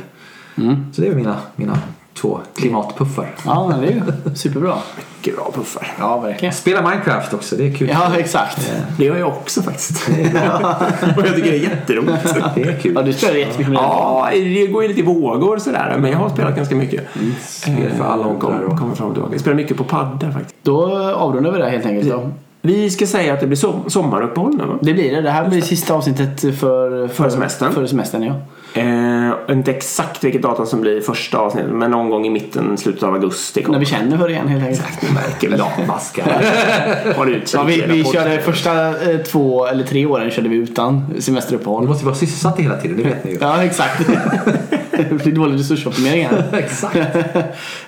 Så det är mina, mina två klimatpuffar. Ja, men det är ju superbra. Mycket bra puffar. Ja, verkligen. Spela Minecraft också, det är kul. Ja, exakt. Det gör jag också faktiskt. [laughs] [laughs] och jag tycker det är jätteroligt. Det är kul. Ja, du spelar jättemycket med Ja, det går ju lite i vågor sådär. Men jag har spelat ganska mycket. Spel för alla åldrar. Kommer Och... kommer fram och tillbaka. Jag spelar mycket på padda faktiskt. Då avrundar vi det helt enkelt. Då. Vi ska säga att det blir som- sommaruppehåll nu va? Det blir det. Det här blir sista avsnittet för, för, semestern. För semestern, ja. Eh, inte exakt vilket datum som blir första avsnittet men någon gång i mitten, slutet av augusti När vi känner för det igen helt enkelt. Ni märker väl. Latmaskar. [laughs] Ja, vi, vi körde första eh, två eller tre åren körde vi utan Du semesteruppehåll. måste vara sysselsatt hela tiden, det vet ni ju. Ja, exakt. [laughs] det blir dålig resursoptimering här. [laughs] Exakt.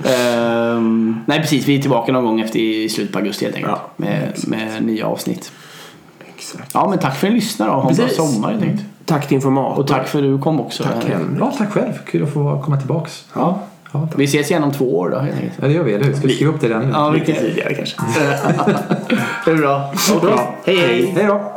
Ehm, nej, precis. Vi är tillbaka någon gång efter i slutet på augusti helt enkelt. Ja, med, med nya avsnitt. Exakt. Ja, men tack för att ni lyssnar och ha en bra sommar helt enkelt. Tack till Informator. Och tack för att du kom också. Tack Henrik. Ja, tack själv. Kul att få komma tillbaks. Ja. Ja. Vi ses igen om två år då helt enkelt. ja det gör vi, eller hur? Ska vi skriva upp det redan nu? Ja, Lite tidigare kanske. [laughs] Det är bra. Bra. Hej hej. Hej då!